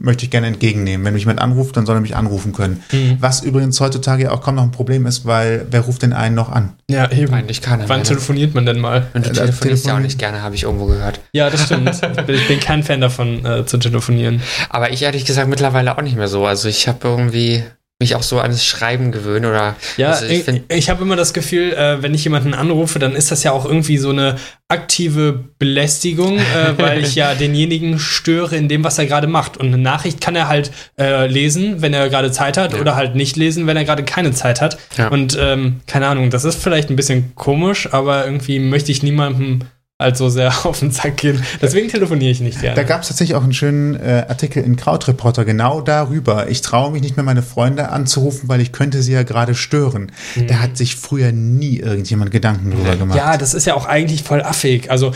möchte ich gerne entgegennehmen. Wenn mich jemand anruft, dann soll er mich anrufen können.
Mhm.
Was übrigens heutzutage auch kaum noch ein Problem ist, weil wer ruft denn einen noch an?
Ja, eben.
Eigentlich keiner
Wann
mehr. ne?
telefoniert man denn mal?
Und du
Äh,
telefonierst ja auch nicht gerne, habe ich irgendwo gehört.
Ja, das stimmt. ich, bin, ich bin kein Fan davon, äh, zu telefonieren. *laughs*
Aber ich ehrlich gesagt mittlerweile auch nicht mehr so. Also ich habe irgendwie mich auch so an das Schreiben gewöhnt oder
Ja,
also ich
ich, ich habe immer das Gefühl, äh, wenn ich jemanden anrufe, dann ist das ja auch irgendwie so eine aktive Belästigung, äh, *laughs* weil ich ja denjenigen störe in dem, was er gerade macht. Und eine Nachricht kann er halt äh, lesen, wenn er gerade Zeit hat,
Ja.
oder halt nicht lesen, wenn er gerade keine Zeit hat.
Ja.
Und ähm, keine Ahnung, das ist vielleicht ein bisschen komisch, aber irgendwie möchte ich niemandem halt so sehr *laughs* auf den Sack gehen. Deswegen telefoniere ich nicht
Da
gerne.
gab es tatsächlich auch einen schönen äh, Artikel in Krautreporter genau darüber. Ich traue mich nicht mehr, meine Freunde anzurufen, weil ich könnte sie ja gerade stören. Da hat sich früher nie irgendjemand Gedanken drüber gemacht.
Ja, das ist ja auch eigentlich voll affig. Also,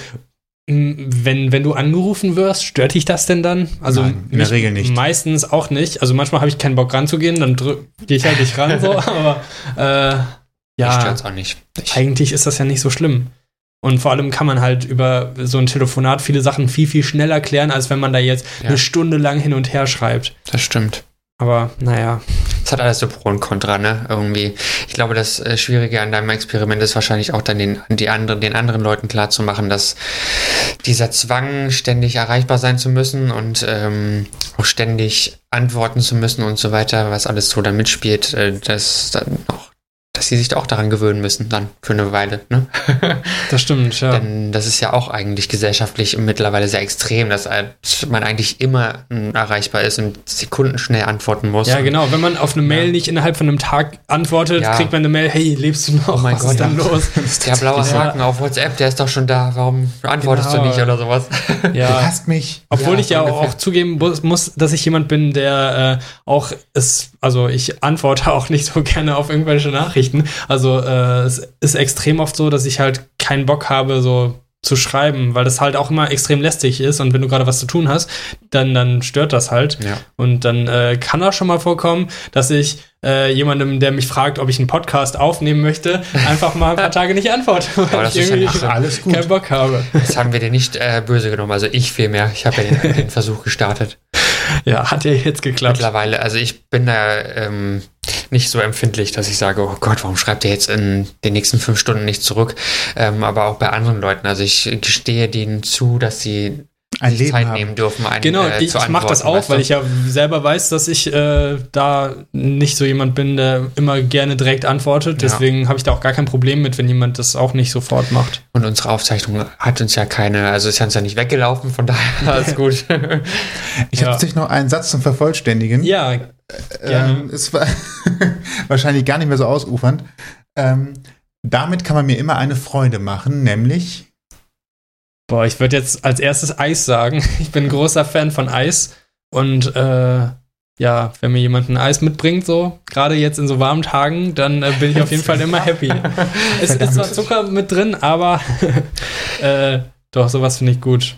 wenn, wenn du angerufen wirst, stört dich das denn dann? Also,
Nein, in der Regel nicht.
Meistens auch nicht. Also, manchmal habe ich keinen Bock ranzugehen, dann gehe ich halt nicht ran, *laughs* so. Aber, äh, ja,
stört's auch nicht. Ich,
eigentlich ist das ja nicht so schlimm. Und vor allem kann man halt über so ein Telefonat viele Sachen viel, viel schneller klären, als wenn man da jetzt
Ja.
eine Stunde lang hin und her schreibt.
das stimmt.
Aber naja.
Es hat alles so Pro und Contra, ne? Irgendwie. Ich glaube, das äh, Schwierige an deinem Experiment ist wahrscheinlich auch dann den, die anderen, den anderen Leuten klarzumachen, dass dieser Zwang, ständig erreichbar sein zu müssen und ähm, auch ständig antworten zu müssen und so weiter, was alles so da mitspielt, äh, dass dann auch, dass sie sich auch daran gewöhnen müssen, dann für eine Weile, ne? *laughs*
Das stimmt, ja.
Denn das ist ja auch eigentlich gesellschaftlich mittlerweile sehr extrem, dass man eigentlich immer mm, erreichbar ist und sekundenschnell antworten muss.
Ja, genau. Wenn man auf eine Mail nicht innerhalb von einem Tag antwortet,
Ja.
kriegt man eine Mail, hey, lebst du noch?
Oh mein
Was
Gott,
ist denn
ja.
los? *laughs*
Der blaue
Ja.
Haken auf WhatsApp, der ist doch schon da. Warum antwortest
Genau.
du nicht oder sowas? *laughs*
Du
Ja.
hasst mich.
Obwohl
Ja,
ich ja
so
auch
ungefähr.
zugeben muss, muss, dass ich jemand bin, der äh, auch es, also ich antworte *laughs* auch nicht so gerne auf irgendwelche Nachrichten. Also äh, es ist extrem oft so, dass ich halt keinen Bock habe, so zu schreiben, weil das halt auch immer extrem lästig ist und wenn du gerade was zu tun hast, dann, dann stört das halt.
Ja.
Und dann äh, kann auch schon mal vorkommen, dass ich äh, jemandem, der mich fragt, ob ich einen Podcast aufnehmen möchte, einfach mal ein paar *laughs* Tage nicht antworte, weil
Aber das
ich
ist ja
irgendwie
schlimm.
Alles gut.
keinen Bock habe.
Das haben wir dir nicht äh, böse genommen. Also ich vielmehr. Ich habe ja den, den Versuch gestartet.
Ja, hat ja jetzt geklappt.
Mittlerweile, also ich bin da ähm, nicht so empfindlich, dass ich sage, oh Gott, warum schreibt er jetzt in den nächsten fünf Stunden nicht zurück? Ähm, aber auch bei anderen Leuten. Also ich gestehe denen zu, dass sie
Ein
sich
Leben
Zeit
haben.
nehmen dürfen, einen
Genau,
äh,
ich, ich mache das auch,
weißt
weil
du?
ich ja selber weiß, dass ich äh, da nicht so jemand bin, der immer gerne direkt antwortet.
Ja.
Deswegen habe ich da auch gar kein Problem mit, wenn jemand das auch nicht sofort macht.
Und unsere Aufzeichnung hat uns ja keine, also ist uns ja nicht weggelaufen, von daher *laughs* alles gut.
Ich habe
Ja.
tatsächlich noch einen Satz zum Vervollständigen.
Ja.
Ähm, es war *laughs* wahrscheinlich gar nicht mehr so ausufernd. Ähm, damit kann man mir immer eine Freude machen, nämlich
Boah, ich würde jetzt als erstes Eis sagen. *laughs* Ich bin ein großer Fan von Eis. Und äh, ja, wenn mir jemand ein Eis mitbringt, so, gerade jetzt in so warmen Tagen, dann äh, bin ich auf jeden Fall immer happy. *laughs* es ist zwar Zucker mit drin, aber *laughs* äh, doch, sowas finde ich gut.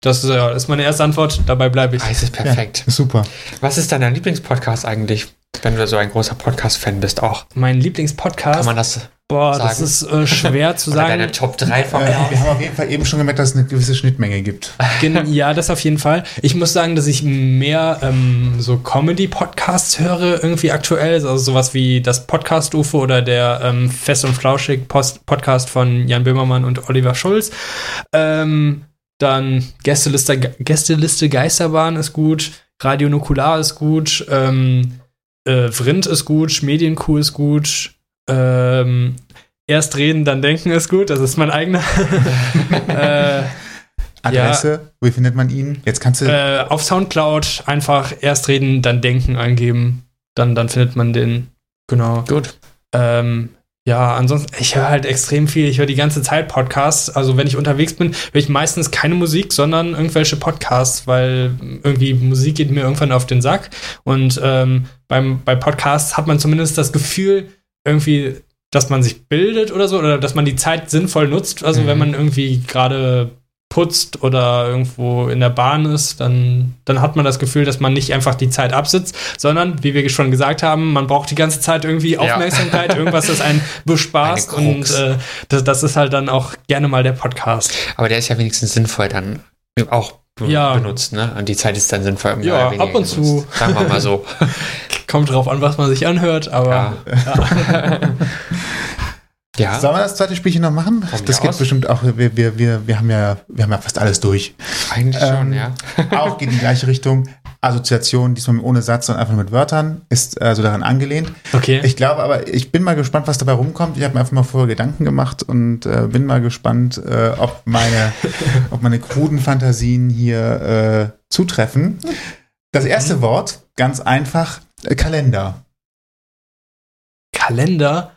Das ist, ja, ist meine erste Antwort, dabei bleibe ich.
Eis ist perfekt.
super.
Was ist dein Lieblingspodcast eigentlich? Wenn du so ein großer Podcast-Fan bist, auch.
Mein Lieblingspodcast.
Kann man das
Boah,
sagen?
das ist äh, schwer zu *laughs* sagen.
deine Top 3 von
Äh, wir haben auf jeden Fall eben schon gemerkt, dass es eine gewisse Schnittmenge gibt.
Gen- *laughs* ja, das auf jeden Fall. Ich muss sagen, dass ich mehr ähm, so Comedy-Podcasts höre irgendwie aktuell. Also sowas wie das Podcast-UFO oder der ähm, Fest und Flauschig Post Podcast von Jan Böhmermann und Oliver Schulz. Ähm, dann Gästeliste, Gästeliste Geisterbahn ist gut. Radio Nukular ist gut. Ähm, äh, Vrind ist gut. Medienkuh ist gut. Ähm, Erst reden, dann denken ist gut. Das ist mein eigener. *laughs* äh,
Adresse, wie findet man ihn? Jetzt kannst du.
äh, auf Soundcloud einfach erst reden, dann denken eingeben. Dann, dann findet man den. Genau.
Gut.
Ähm, ja, ansonsten, ich höre halt extrem viel. Ich höre die ganze Zeit Podcasts. Also, wenn ich unterwegs bin, höre ich meistens keine Musik, sondern irgendwelche Podcasts, weil irgendwie Musik geht mir irgendwann auf den Sack. Und ähm, beim, bei Podcasts hat man zumindest das Gefühl, irgendwie, dass man sich bildet oder so, oder dass man die Zeit sinnvoll nutzt. Also,
Mhm.
wenn man irgendwie gerade putzt oder irgendwo in der Bahn ist, dann, dann hat man das Gefühl, dass man nicht einfach die Zeit absitzt, sondern, wie wir schon gesagt haben, man braucht die ganze Zeit irgendwie
Ja.
Aufmerksamkeit, irgendwas, das einen *laughs* bespaßt und äh, das, das ist halt dann auch gerne mal der Podcast.
Aber der ist ja wenigstens sinnvoll dann auch
Ja.
benutzt, ne? Und die Zeit ist dann sinnvoll.
Ja, ab und zu.
genutzt. Sagen wir mal so. *laughs*
Kommt drauf an, was man sich anhört, aber
Ja. ja. *laughs*
Sollen wir das zweite Spielchen noch machen?
Von
Das geht
aus.
bestimmt auch. Wir, wir, wir, wir, haben ja, wir haben ja fast alles durch.
Eigentlich schon,
Ähm,
ja. *laughs*
Auch geht in die gleiche Richtung. Assoziation, diesmal ohne Satz, sondern einfach nur mit Wörtern, ist also daran angelehnt.
okay.
Ich glaube aber, ich bin mal gespannt, was dabei rumkommt. Ich habe mir einfach mal vorher Gedanken gemacht und äh, bin mal gespannt, äh, ob meine, *laughs* ob meine kruden Fantasien hier äh, zutreffen. Das erste Wort, ganz einfach, Kalender.
Kalender.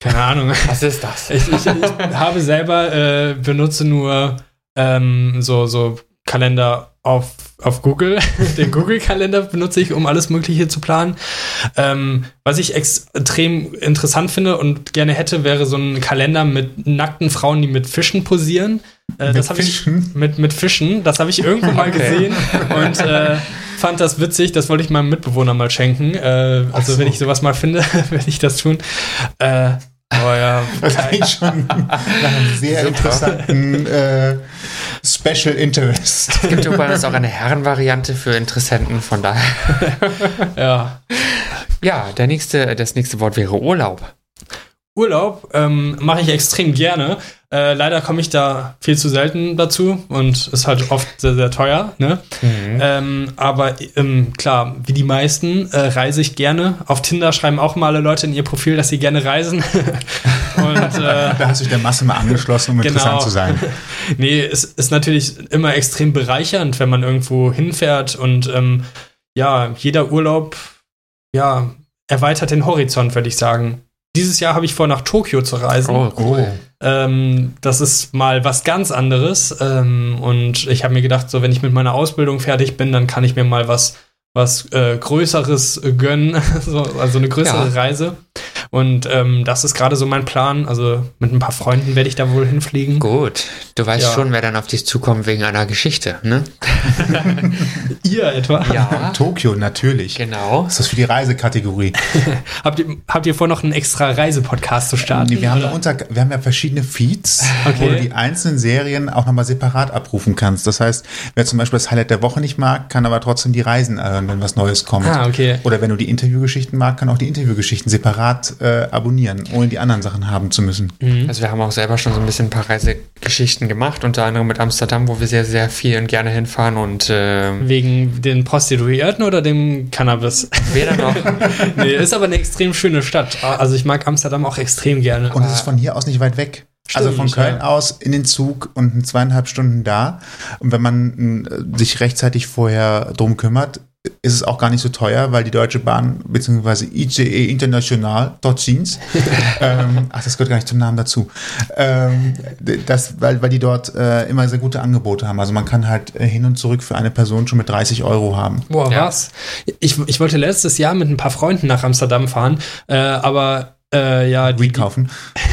Keine Ahnung.
Was ist das?
Ich, ich, ich habe selber äh, benutze nur ähm, so, so Kalender auf, auf Google. *laughs* Den Google-Kalender benutze ich, um alles Mögliche zu planen. Ähm, was ich extrem interessant finde und gerne hätte, wäre so ein Kalender mit nackten Frauen, die mit Fischen posieren. Äh,
Mit
das habe ich
Fischen?
mit, mit Fischen. Das habe ich irgendwo mal
Okay.
gesehen und äh, fand das witzig. Das wollte ich meinem Mitbewohner mal schenken. Äh, also
so.
wenn ich sowas mal finde, *laughs* werde ich das tun. Äh, aber ja, *laughs*
Das klingt schon nach einem sehr
Super.
interessanten äh, Special Interest.
Es gibt übrigens auch eine Herrenvariante für Interessenten, von daher.
ja.
Ja, der nächste, das nächste Wort wäre Urlaub.
Urlaub ähm, mache ich extrem gerne. Äh, leider komme ich da viel zu selten dazu und ist halt oft sehr, sehr teuer. Ne? Ähm, aber ähm, klar, wie die meisten äh, reise ich gerne. Auf Tinder schreiben auch mal alle Leute in ihr Profil, dass sie gerne reisen. *laughs* und äh,
Da hast du dich der Masse mal angeschlossen, um
Genau.
interessant zu sein. *laughs*
nee, es ist natürlich immer extrem bereichernd, wenn man irgendwo hinfährt und ähm, ja, jeder Urlaub, ja, erweitert den Horizont, würde ich sagen. Dieses Jahr habe ich vor, nach Tokio zu reisen.
Oh.
Ähm, das ist mal was ganz anderes. Ähm, und ich habe mir gedacht, so wenn ich mit meiner Ausbildung fertig bin, dann kann ich mir mal was, was äh, Größeres gönnen, *laughs* so, also eine größere
Ja.
Reise. Und ähm, das ist gerade so mein Plan. Also mit ein paar Freunden werde ich da wohl hinfliegen.
Gut, du weißt
Ja.
schon, wer dann auf dich zukommt wegen einer Geschichte, ne? *laughs*
Ihr etwa?
Ja,
Tokio, natürlich.
genau.
Was ist das für die Reisekategorie? *laughs*
Habt ihr, habt ihr vor, noch einen extra Reisepodcast zu starten?
Nee, wir, haben ja unter, wir haben ja verschiedene Feeds,
Okay.
wo du die einzelnen Serien auch nochmal separat abrufen kannst. Das heißt, wer zum Beispiel das Highlight der Woche nicht mag, kann aber trotzdem die Reisen hören, wenn was Neues kommt.
Ah, okay.
Oder wenn du die Interviewgeschichten mag, kann auch die Interviewgeschichten separat äh, abonnieren, ohne die anderen Sachen haben zu müssen.
Also wir haben auch selber schon so ein bisschen ein paar Reisegeschichten gemacht, unter anderem mit Amsterdam, wo wir sehr, sehr viel und gerne hinfahren und äh,
Wegen den Prostituierten oder dem Cannabis?
weder noch. *laughs*
nee, ist aber eine extrem schöne Stadt. Also ich mag Amsterdam auch extrem gerne.
Und es ist von hier aus nicht weit weg.
Stimmt,
also von Köln
ja.
aus in den Zug und in zweieinhalb Stunden da. Und wenn man äh, sich rechtzeitig vorher drum kümmert, ist es auch gar nicht so teuer, weil die Deutsche Bahn bzw. ICE International, Deutschins, *laughs* ähm, ach, das gehört gar nicht zum Namen dazu, ähm, das, weil, weil die dort äh, immer sehr gute Angebote haben. Also man kann halt äh, hin und zurück für eine Person schon mit 30 Euro haben.
Boah,
Ja.
was? Ich, ich wollte letztes Jahr mit ein paar Freunden nach Amsterdam fahren, äh, aber äh, ja, die,
Weed kaufen.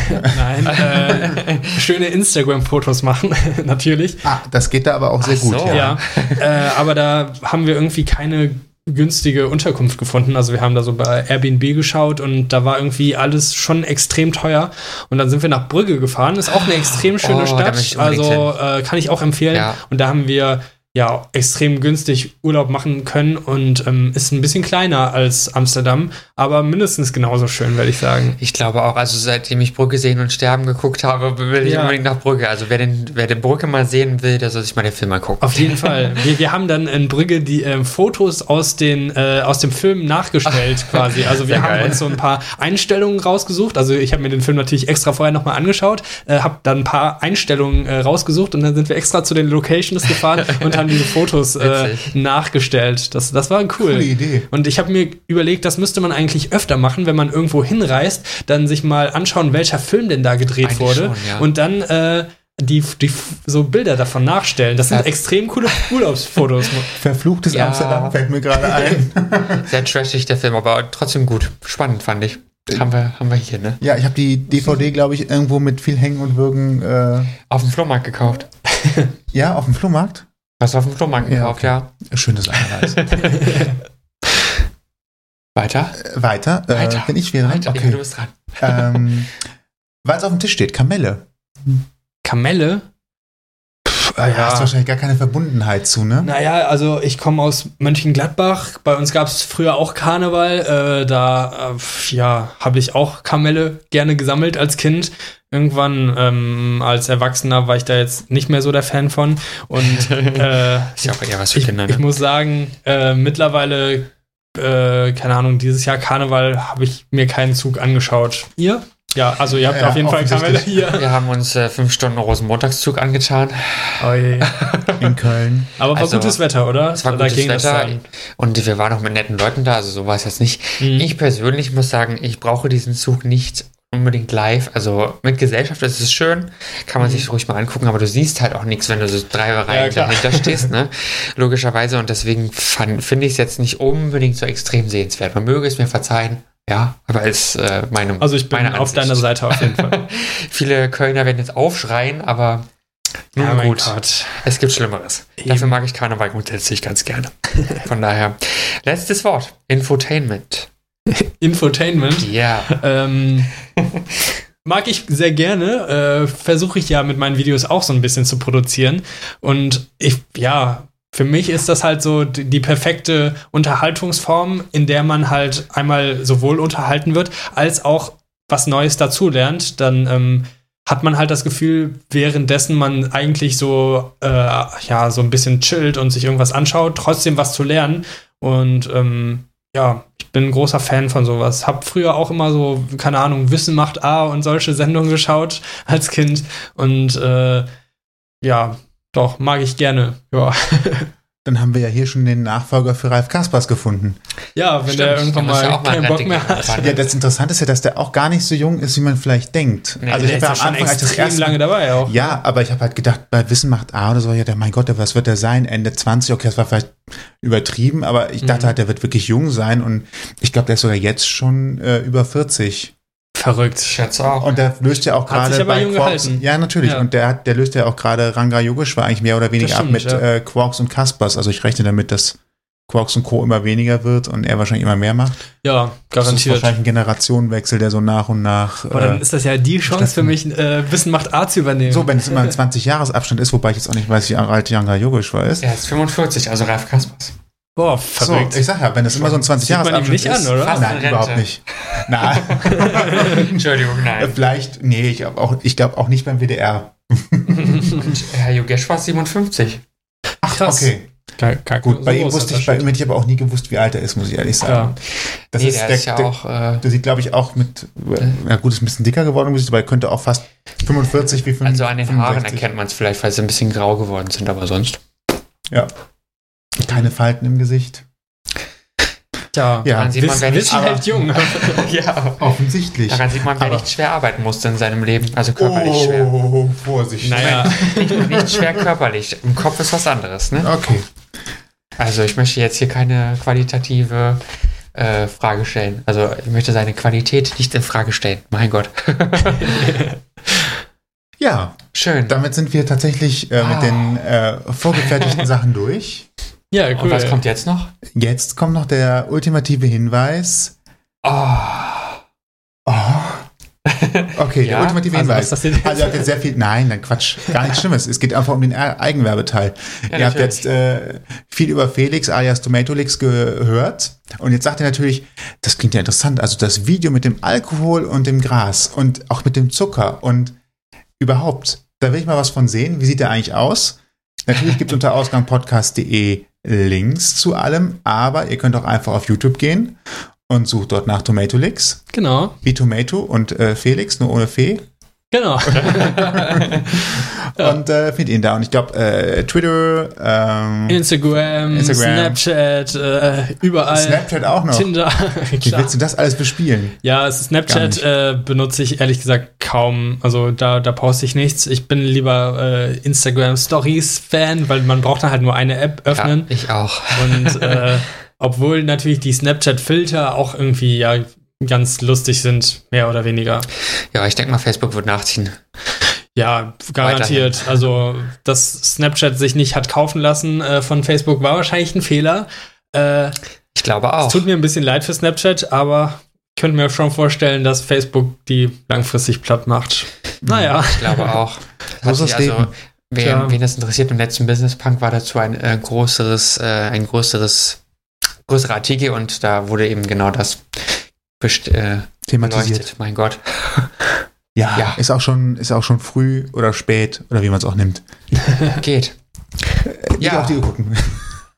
*laughs*
nein, äh, schöne Instagram-Fotos machen, *laughs* natürlich.
Ah, das geht da aber auch sehr
Ach
gut.
so.
Ja.
Ja, äh, aber da haben wir irgendwie keine günstige Unterkunft gefunden. Also wir haben da so bei Airbnb geschaut und da war irgendwie alles schon extrem teuer. Und dann sind wir nach Brügge gefahren. Ist auch eine extrem schöne
Oh,
Stadt. Also äh, kann ich auch empfehlen.
Ja.
Und da haben wir ja extrem günstig Urlaub machen können und ähm, ist ein bisschen kleiner als Amsterdam, aber mindestens genauso schön, würde ich sagen.
Ich glaube auch, also seitdem ich Brücke sehen und sterben geguckt habe, will ich
Ja.
unbedingt nach Brücke. Also wer den, wer den Brücke mal sehen will, der soll sich mal den Film angucken.
Auf jeden Fall. *laughs* Wir, wir haben dann in Brügge die ähm, Fotos aus, den, äh, aus dem Film nachgestellt *laughs* quasi. Also wir
Sehr
haben
geil.
uns so ein paar Einstellungen rausgesucht. Also ich habe mir den Film natürlich extra vorher nochmal angeschaut, äh, habe dann ein paar Einstellungen äh, rausgesucht und dann sind wir extra zu den Locations gefahren *laughs* und haben diese Fotos äh, nachgestellt. Das, das war cool.
Coole Idee.
Und ich habe mir überlegt, das müsste man eigentlich öfter machen, wenn man irgendwo hinreist, dann sich mal anschauen, welcher Film denn da gedreht
Eigentlich
wurde.
schon, ja.
Und dann äh, die, die so Bilder davon nachstellen. Das sind
Ja.
extrem coole Urlaubsfotos. *laughs*
Verfluchtes
Ja.
Amsterdam fällt mir gerade ein. *laughs*
Sehr trashig der Film, aber trotzdem gut. Spannend fand ich. Haben wir, haben wir hier, ne?
ja, ich habe die DVD, glaube ich, irgendwo mit viel Hängen und Würgen. Äh,
Auf dem Flohmarkt gekauft. *laughs*
ja, auf dem Flohmarkt.
Was auf dem Flohmarkt
Ja,
gekauft,
okay.
ja.
Schönes Anreis. *laughs*
Weiter?
Äh, Weiter. Äh,
Weiter.
Bin ich wieder dran?
Weiter. Ja,
Okay.
du bist dran.
ähm, Weil es auf dem Tisch steht, Kamelle.
Kamelle? Pff,
Da hast du wahrscheinlich gar keine Verbundenheit zu, ne?
Naja, also ich komme aus Mönchengladbach. Bei uns gab es früher auch Karneval. Äh, da äh, ja, habe ich auch Kamelle gerne gesammelt als Kind. Irgendwann ähm, als Erwachsener war ich da jetzt nicht mehr so der Fan von. Und *laughs* äh,
Ist ja auch eher was für
ich,
Kinder,
ich
ne?
muss sagen, äh, mittlerweile, äh, keine Ahnung, dieses Jahr Karneval habe ich mir keinen Zug angeschaut. Ihr? Ja, also ihr habt
Ja,
auf jeden Fall Kamelle hier.
Wir haben uns äh, fünf Stunden Rosenmontagszug angetan.
Oi.
In *laughs* Köln.
Aber war
Also,
gutes Wetter, oder?
Es war
Da
gutes Wetter und wir waren auch mit netten Leuten da, also so war es jetzt nicht.
Mhm.
Ich persönlich muss sagen, ich brauche diesen Zug nicht unbedingt live. Also mit Gesellschaft ist es schön, kann man sich ruhig mal angucken, aber du siehst halt auch nichts, wenn du so drei Reihen
klar.
dahinter stehst, ne? *laughs* Logischerweise und deswegen finde ich es jetzt nicht unbedingt so extrem sehenswert. Man möge es mir verzeihen. Ja, aber ist äh, meine
Also ich bin auf deiner Seite auf jeden Fall. *laughs*
Viele Kölner werden jetzt aufschreien, aber nun
Ja,
gut.
Gott.
Es gibt Schlimmeres.
Eben.
Dafür mag ich Karneval grundsätzlich ganz gerne. *laughs* Von daher, letztes Wort. Infotainment. *laughs*
Infotainment.
Ja.
Ähm, mag ich sehr gerne. Äh, Versuche ich ja mit meinen Videos auch so ein bisschen zu produzieren. Und ich, ja, für mich ist das halt so die, die perfekte Unterhaltungsform, in der man halt einmal sowohl unterhalten wird, als auch was Neues dazulernt. Dann ähm, hat man halt das Gefühl, währenddessen man eigentlich so, äh, ja, so ein bisschen chillt und sich irgendwas anschaut, trotzdem was zu lernen. Und ähm, ja, ich bin ein großer Fan von sowas. Hab früher auch immer so, keine Ahnung, Wissen macht A und solche Sendungen geschaut *laughs* als Kind. Und äh, ja, doch, mag ich gerne. Ja, *laughs*
Dann haben wir ja hier schon den Nachfolger für Ralf Kaspers gefunden.
ja wenn
Stimmt,
der irgendwann
ja
mal
auch mal
keinen
ein
Bock mehr hat.
Ja, das Interessante ist ja, dass der auch gar nicht so jung ist, wie man vielleicht denkt.
Nee,
also
Der
ich habe
ja
am Anfang als das
extrem
erste
lange dabei auch.
Ja, aber ich habe halt gedacht, bei Wissen macht A oder so, ja, der, mein Gott, der, was wird der sein? Ende 20, okay, das war vielleicht übertrieben, aber ich dachte
Mhm.
halt, der wird wirklich jung sein und ich glaube, der ist sogar jetzt schon äh, über 40.
Verrückt.
Ich schätze auch.
Und der löst ja auch gerade bei Quarks.
gehalten.
Ja, natürlich.
Ja.
Und der der löst ja auch gerade Ranga Yogeshwar eigentlich mehr oder weniger
Das
ab
stimmt,
mit
ja.
äh, Quarks und Kaspers. Also ich rechne damit, dass Quarks und Co. immer weniger wird und er wahrscheinlich immer mehr macht.
Ja,
Das ist
garantiert.
wahrscheinlich ein Generationenwechsel, der so nach und nach.
Aber
äh,
dann ist das ja die Chance für mich, äh, Wissen macht A zu übernehmen.
so, wenn es immer ein 20-Jahres-Abstand ist, wobei ich jetzt auch nicht weiß, wie alt Ranga Yogeshwar ist.
er ist 45, also Ralf Kaspers.
Boah,
So,
verrückt.
ich sag ja, wenn es immer so ein 20
Sieht man
Jahres
ihm nicht an, oder?
Fast
Nein, überhaupt nicht. Nein, *laughs*
Entschuldigung,
Äh,
nein.
vielleicht, nee, ich glaube auch, ich glaub auch nicht beim WDR. *laughs*
Herr Yogeshwar ist 57.
Ach,
Krass.
okay.
Gar- gar-
Gut,
so
bei ihm wusste ich, bei
das
ihm hätte ich aber auch nie gewusst, wie alt er ist, muss ich ehrlich sagen.
Ja.
Das
nee,
ist,
der,
der,
ist ja
der,
auch. Äh,
der sieht, glaube ich, auch mit, ja gut, ist ein bisschen dicker geworden, muss ich, aber er könnte auch fast 45 wie 5.
also an den Haaren erkennt man es vielleicht, weil sie ein bisschen grau geworden sind, aber sonst.
Ja. Keine Falten im Gesicht.
Tja,
Ja,
Daran sieht man, wer nicht,
hält jung. *laughs*
ja.
Offensichtlich.
Daran sieht man, wer
Aber-
nicht schwer arbeiten musste in seinem Leben. Also körperlich schwer.
Oh, Vorsicht.
naja,
Nicht, nicht schwer körperlich. Im Kopf ist was anderes, ne?
Okay.
Also ich möchte jetzt hier keine qualitative äh, Frage stellen. Also ich möchte seine Qualität nicht in Frage stellen. Mein Gott. *laughs*
Ja,
Schön.
damit sind wir tatsächlich äh, mit
Ah.
den äh, vorgefertigten Sachen durch.
Ja, cool.
Und was kommt jetzt noch?
Jetzt kommt noch der ultimative Hinweis.
Oh.
Oh. *laughs* Okay,
Ja,
der ultimative
also
Hinweis.
was ist das denn?
Also ihr habt jetzt sehr viel. Nein, dann Quatsch. Gar nichts Schlimmes. Es geht einfach um den Eigenwerbeteil.
Ja,
ihr habt jetzt äh, viel über Felix alias Tomatolix gehört. Und jetzt sagt ihr natürlich, das klingt ja interessant. Also das Video mit dem Alkohol und dem Gras und auch mit dem Zucker und überhaupt. Da will ich mal was von sehen. Wie sieht der eigentlich aus? Natürlich gibt es unter *laughs* ausgangpodcast.de Links zu allem, aber ihr könnt auch einfach auf YouTube gehen und sucht dort nach Tomatolix,
Genau,
wie Tomato und äh, Felix, nur ohne Fee.
Genau. Ja. *laughs*
Und äh, findet ihn da. Und ich glaube, äh, Twitter, ähm,
Instagram,
Instagram.
Snapchat, äh, überall.
Snapchat auch noch.
Tinder.
Wie *laughs* willst du das alles bespielen?
Ja, Snapchat äh, benutze ich ehrlich gesagt kaum. Also da, da poste ich nichts. Ich bin lieber äh, Instagram Stories Fan, weil man braucht dann halt nur eine App
Ja,
öffnen.
ich auch.
Und *laughs* äh, obwohl natürlich die Snapchat-Filter auch irgendwie ja ganz lustig sind, mehr oder weniger.
Ja, ich denke mal, Facebook wird nachziehen.
Ja, garantiert. Also, dass Snapchat sich nicht hat kaufen lassen äh, von Facebook, war wahrscheinlich ein Fehler. Äh,
Ich glaube auch.
es tut mir ein bisschen leid für Snapchat, aber ich könnte mir schon vorstellen, dass Facebook die langfristig platt macht. Naja,
Ich glaube auch.
So *laughs* ist
Hat
das
sich
Leben.
Wen, wen das interessiert, im letzten Business Punk war dazu ein äh, größeres, äh, ein größeres, größerer Artikel und da wurde eben genau das äh,
Thematisiert.
beleuchtet. Mein Gott. *laughs*
Ja,
Ja.
Ist, auch schon, ist auch schon früh oder spät oder wie man es auch nimmt. *laughs*
Geht.
Nicht
Ja.
auf die Uhr gucken.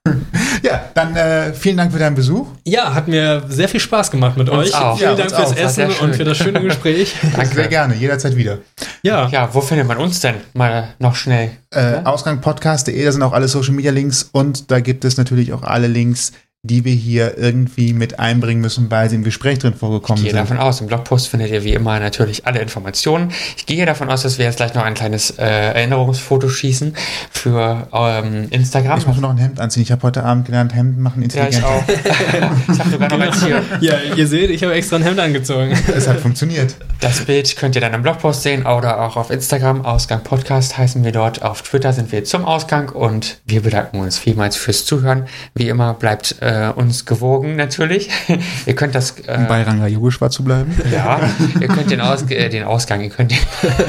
*laughs* ja, dann äh, vielen Dank für deinen Besuch.
ja, hat mir sehr viel Spaß gemacht mit
Uns
euch.
auch.
Vielen
Ja,
Dank fürs
auch.
Essen und für das schöne Gespräch.
Danke.
Sehr gerne, jederzeit wieder.
ja.
Ja, wo findet man uns denn? Mal noch schnell.
Äh, Ausgangpodcast.de, da sind auch alle Social Media Links und da gibt es natürlich auch alle Links, die wir hier irgendwie mit einbringen müssen, weil sie im Gespräch drin
Ich
vorgekommen
gehe
sind.
davon aus, im Blogpost findet ihr wie immer natürlich alle Informationen. Ich gehe davon aus, dass wir jetzt gleich noch ein kleines äh, Erinnerungsfoto schießen für ähm, Instagram.
Ich muss noch ein Hemd anziehen. Ich habe heute Abend gelernt, Hemden machen
Ja, ich
intelligent.
auch. *laughs* ich habe sogar noch eins hier.
ja, ihr seht, ich habe extra ein Hemd angezogen.
Es hat funktioniert.
Das Bild könnt ihr dann im Blogpost sehen oder auch auf Instagram. Ausgang Podcast heißen wir dort. Auf Twitter sind wir zum Ausgang und wir bedanken uns vielmals fürs Zuhören. Wie immer bleibt äh, uns gewogen natürlich. *laughs* ihr könnt das äh,
Bei Ranga Yogeshwar zu bleiben. *laughs*
ja, ihr könnt den, Aus äh, den Ausgang, ihr könnt den,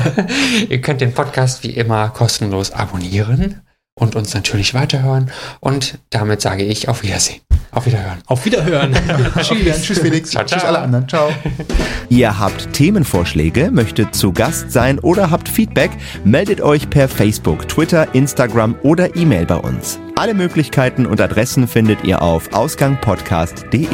*laughs* ihr könnt den Podcast wie immer kostenlos abonnieren und uns natürlich weiterhören. Und damit sage ich auf Wiedersehen. Auf Wiederhören.
Auf Wiederhören. *laughs*
Tschüss. Tschüss Felix.
Ciao, ciao.
Tschüss alle anderen. Ciao.
Ihr habt Themenvorschläge, möchtet zu Gast sein oder habt Feedback, meldet euch per Facebook, Twitter, Instagram oder E-Mail bei uns. Alle Möglichkeiten und Adressen findet ihr auf ausgangpodcast.de.